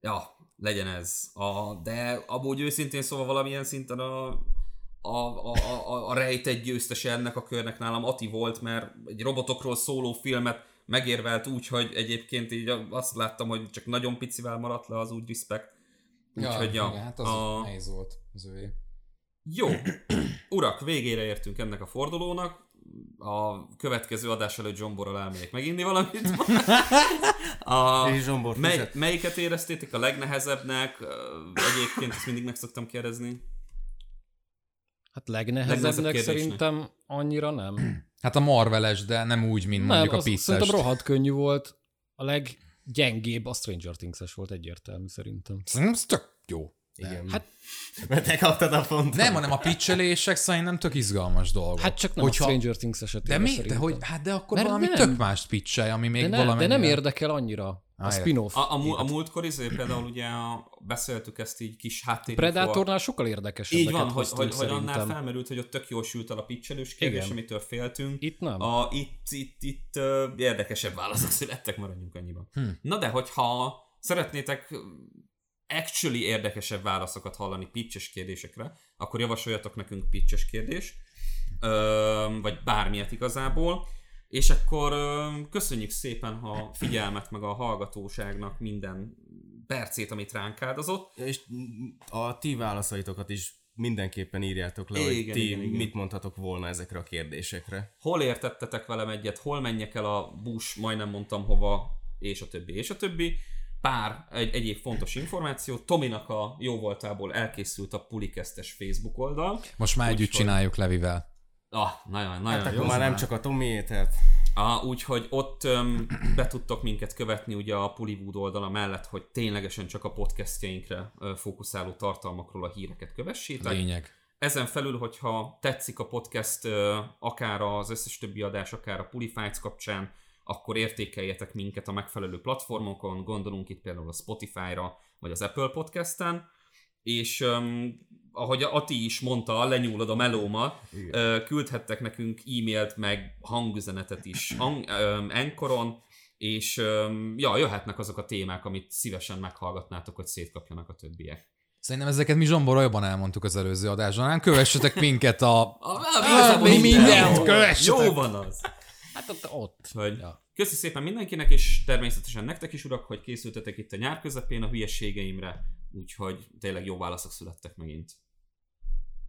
ja, legyen ez. A, de abból őszintén szóval valamilyen szinten a, a, a, a, a rejtett győztese ennek a körnek nálam Ati volt, mert egy robotokról szóló filmet megérvelt úgy, hogy egyébként így azt láttam, hogy csak nagyon picivel maradt le az úgy respect. Úgyhogy ja, igen, hát az a, nehéz volt az ővé. Jó, urak, végére értünk ennek a fordulónak. A következő adás előtt Zsomborral elmegyek meginni valamit. A, Zsombor mely, melyiket éreztétek a legnehezebbnek? Egyébként ezt mindig meg szoktam kérdezni. Hát Legnehezebb legnehezebbnek szerintem annyira nem. Hát a Marveles, de nem úgy, mint mondjuk nem, a az pizzas. szerintem rohadt könnyű volt. A leggyengébb a Stranger Things-es volt egyértelmű szerintem. Szerintem ez tök jó. Igen. Hát- [laughs] Mert te kaptad a pontot. Nem, hanem a pitchelések szerintem tök izgalmas dolgok. Hát csak nem Hogyha- a Stranger Things De esetében mi? De hogy, hát de akkor Mert valami nem. tök más pitchelj, ami még de, ne, valami. de nem érdekel annyira a Ah, spin-off. A, a, mú- a múltkor izé például ugye a, beszéltük ezt így kis háttér. Predatornál sokkal érdekesebb. Így van, hogy, hogy, hogy annál felmerült, hogy ott tök jól sült el a pitchelős kérdés, amitől féltünk. Itt nem. A, itt, itt, itt uh, érdekesebb válaszok [laughs] születtek, maradjunk annyiban. Hm. Na de, hogyha szeretnétek actually érdekesebb válaszokat hallani pitches kérdésekre, akkor javasoljatok nekünk pitches kérdés, vagy bármilyet igazából, és akkor köszönjük szépen a figyelmet, meg a hallgatóságnak minden percét, amit ránk áldozott. És a ti válaszaitokat is mindenképpen írjátok le, hogy Igen, ti igen, igen. mit mondhatok volna ezekre a kérdésekre. hol értettetek velem egyet, hol menjek el a busz, majdnem mondtam hova, és a többi, és a többi. Pár egy, egyéb fontos információ. Tominak a jó voltából elkészült a Pulikesztes Facebook oldal. Most már együtt Úgyhogy- csináljuk Levivel. Ah, nagyon, nagyon Hát jó. már nem csak a Tomié, tehát Ah, úgyhogy ott öm, be tudtok minket követni ugye a Pullywood oldala mellett, hogy ténylegesen csak a podcastjainkre ö, fókuszáló tartalmakról a híreket kövessétek. Lényeg. Ezen felül, hogyha tetszik a podcast, ö, akár az összes többi adás, akár a Pulifights kapcsán, akkor értékeljetek minket a megfelelő platformokon, gondolunk itt például a Spotify-ra, vagy az Apple Podcast-en, és um, ahogy Ati is mondta, lenyúlod a melóma, ö, küldhettek nekünk e-mailt, meg hangüzenetet is hang, um, Enkoron, és um, ja, jöhetnek azok a témák, amit szívesen meghallgatnátok, hogy szétkapjanak a többiek. Szerintem ezeket mi Zsombor jobban elmondtuk az előző adásban. Kövessetek minket a... A, a, mi mindent kövessetek! Jó van az! Hát ott, ott. Hogy Ja. Köszi szépen mindenkinek, és természetesen nektek is, urak, hogy készültetek itt a nyár közepén a hülyességeimre, úgyhogy tényleg jó válaszok születtek megint.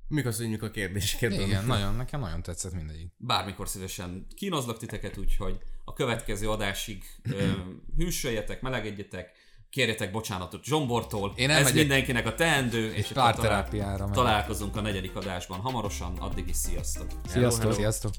mi köszönjük a kérdéseket. Igen, nagyon, nekem nagyon tetszett mindegyik. Bármikor szívesen kínozlak titeket, úgyhogy a következő adásig ö, [clears throat] hűsöljetek, melegedjetek, kérjetek bocsánatot Zsombortól, Én ez elmegyek mindenkinek a teendő, és pár akkor talál- terápiára megyek. találkozunk a negyedik adásban hamarosan, addig is sziasztok! Sziasztok. Sziasztok!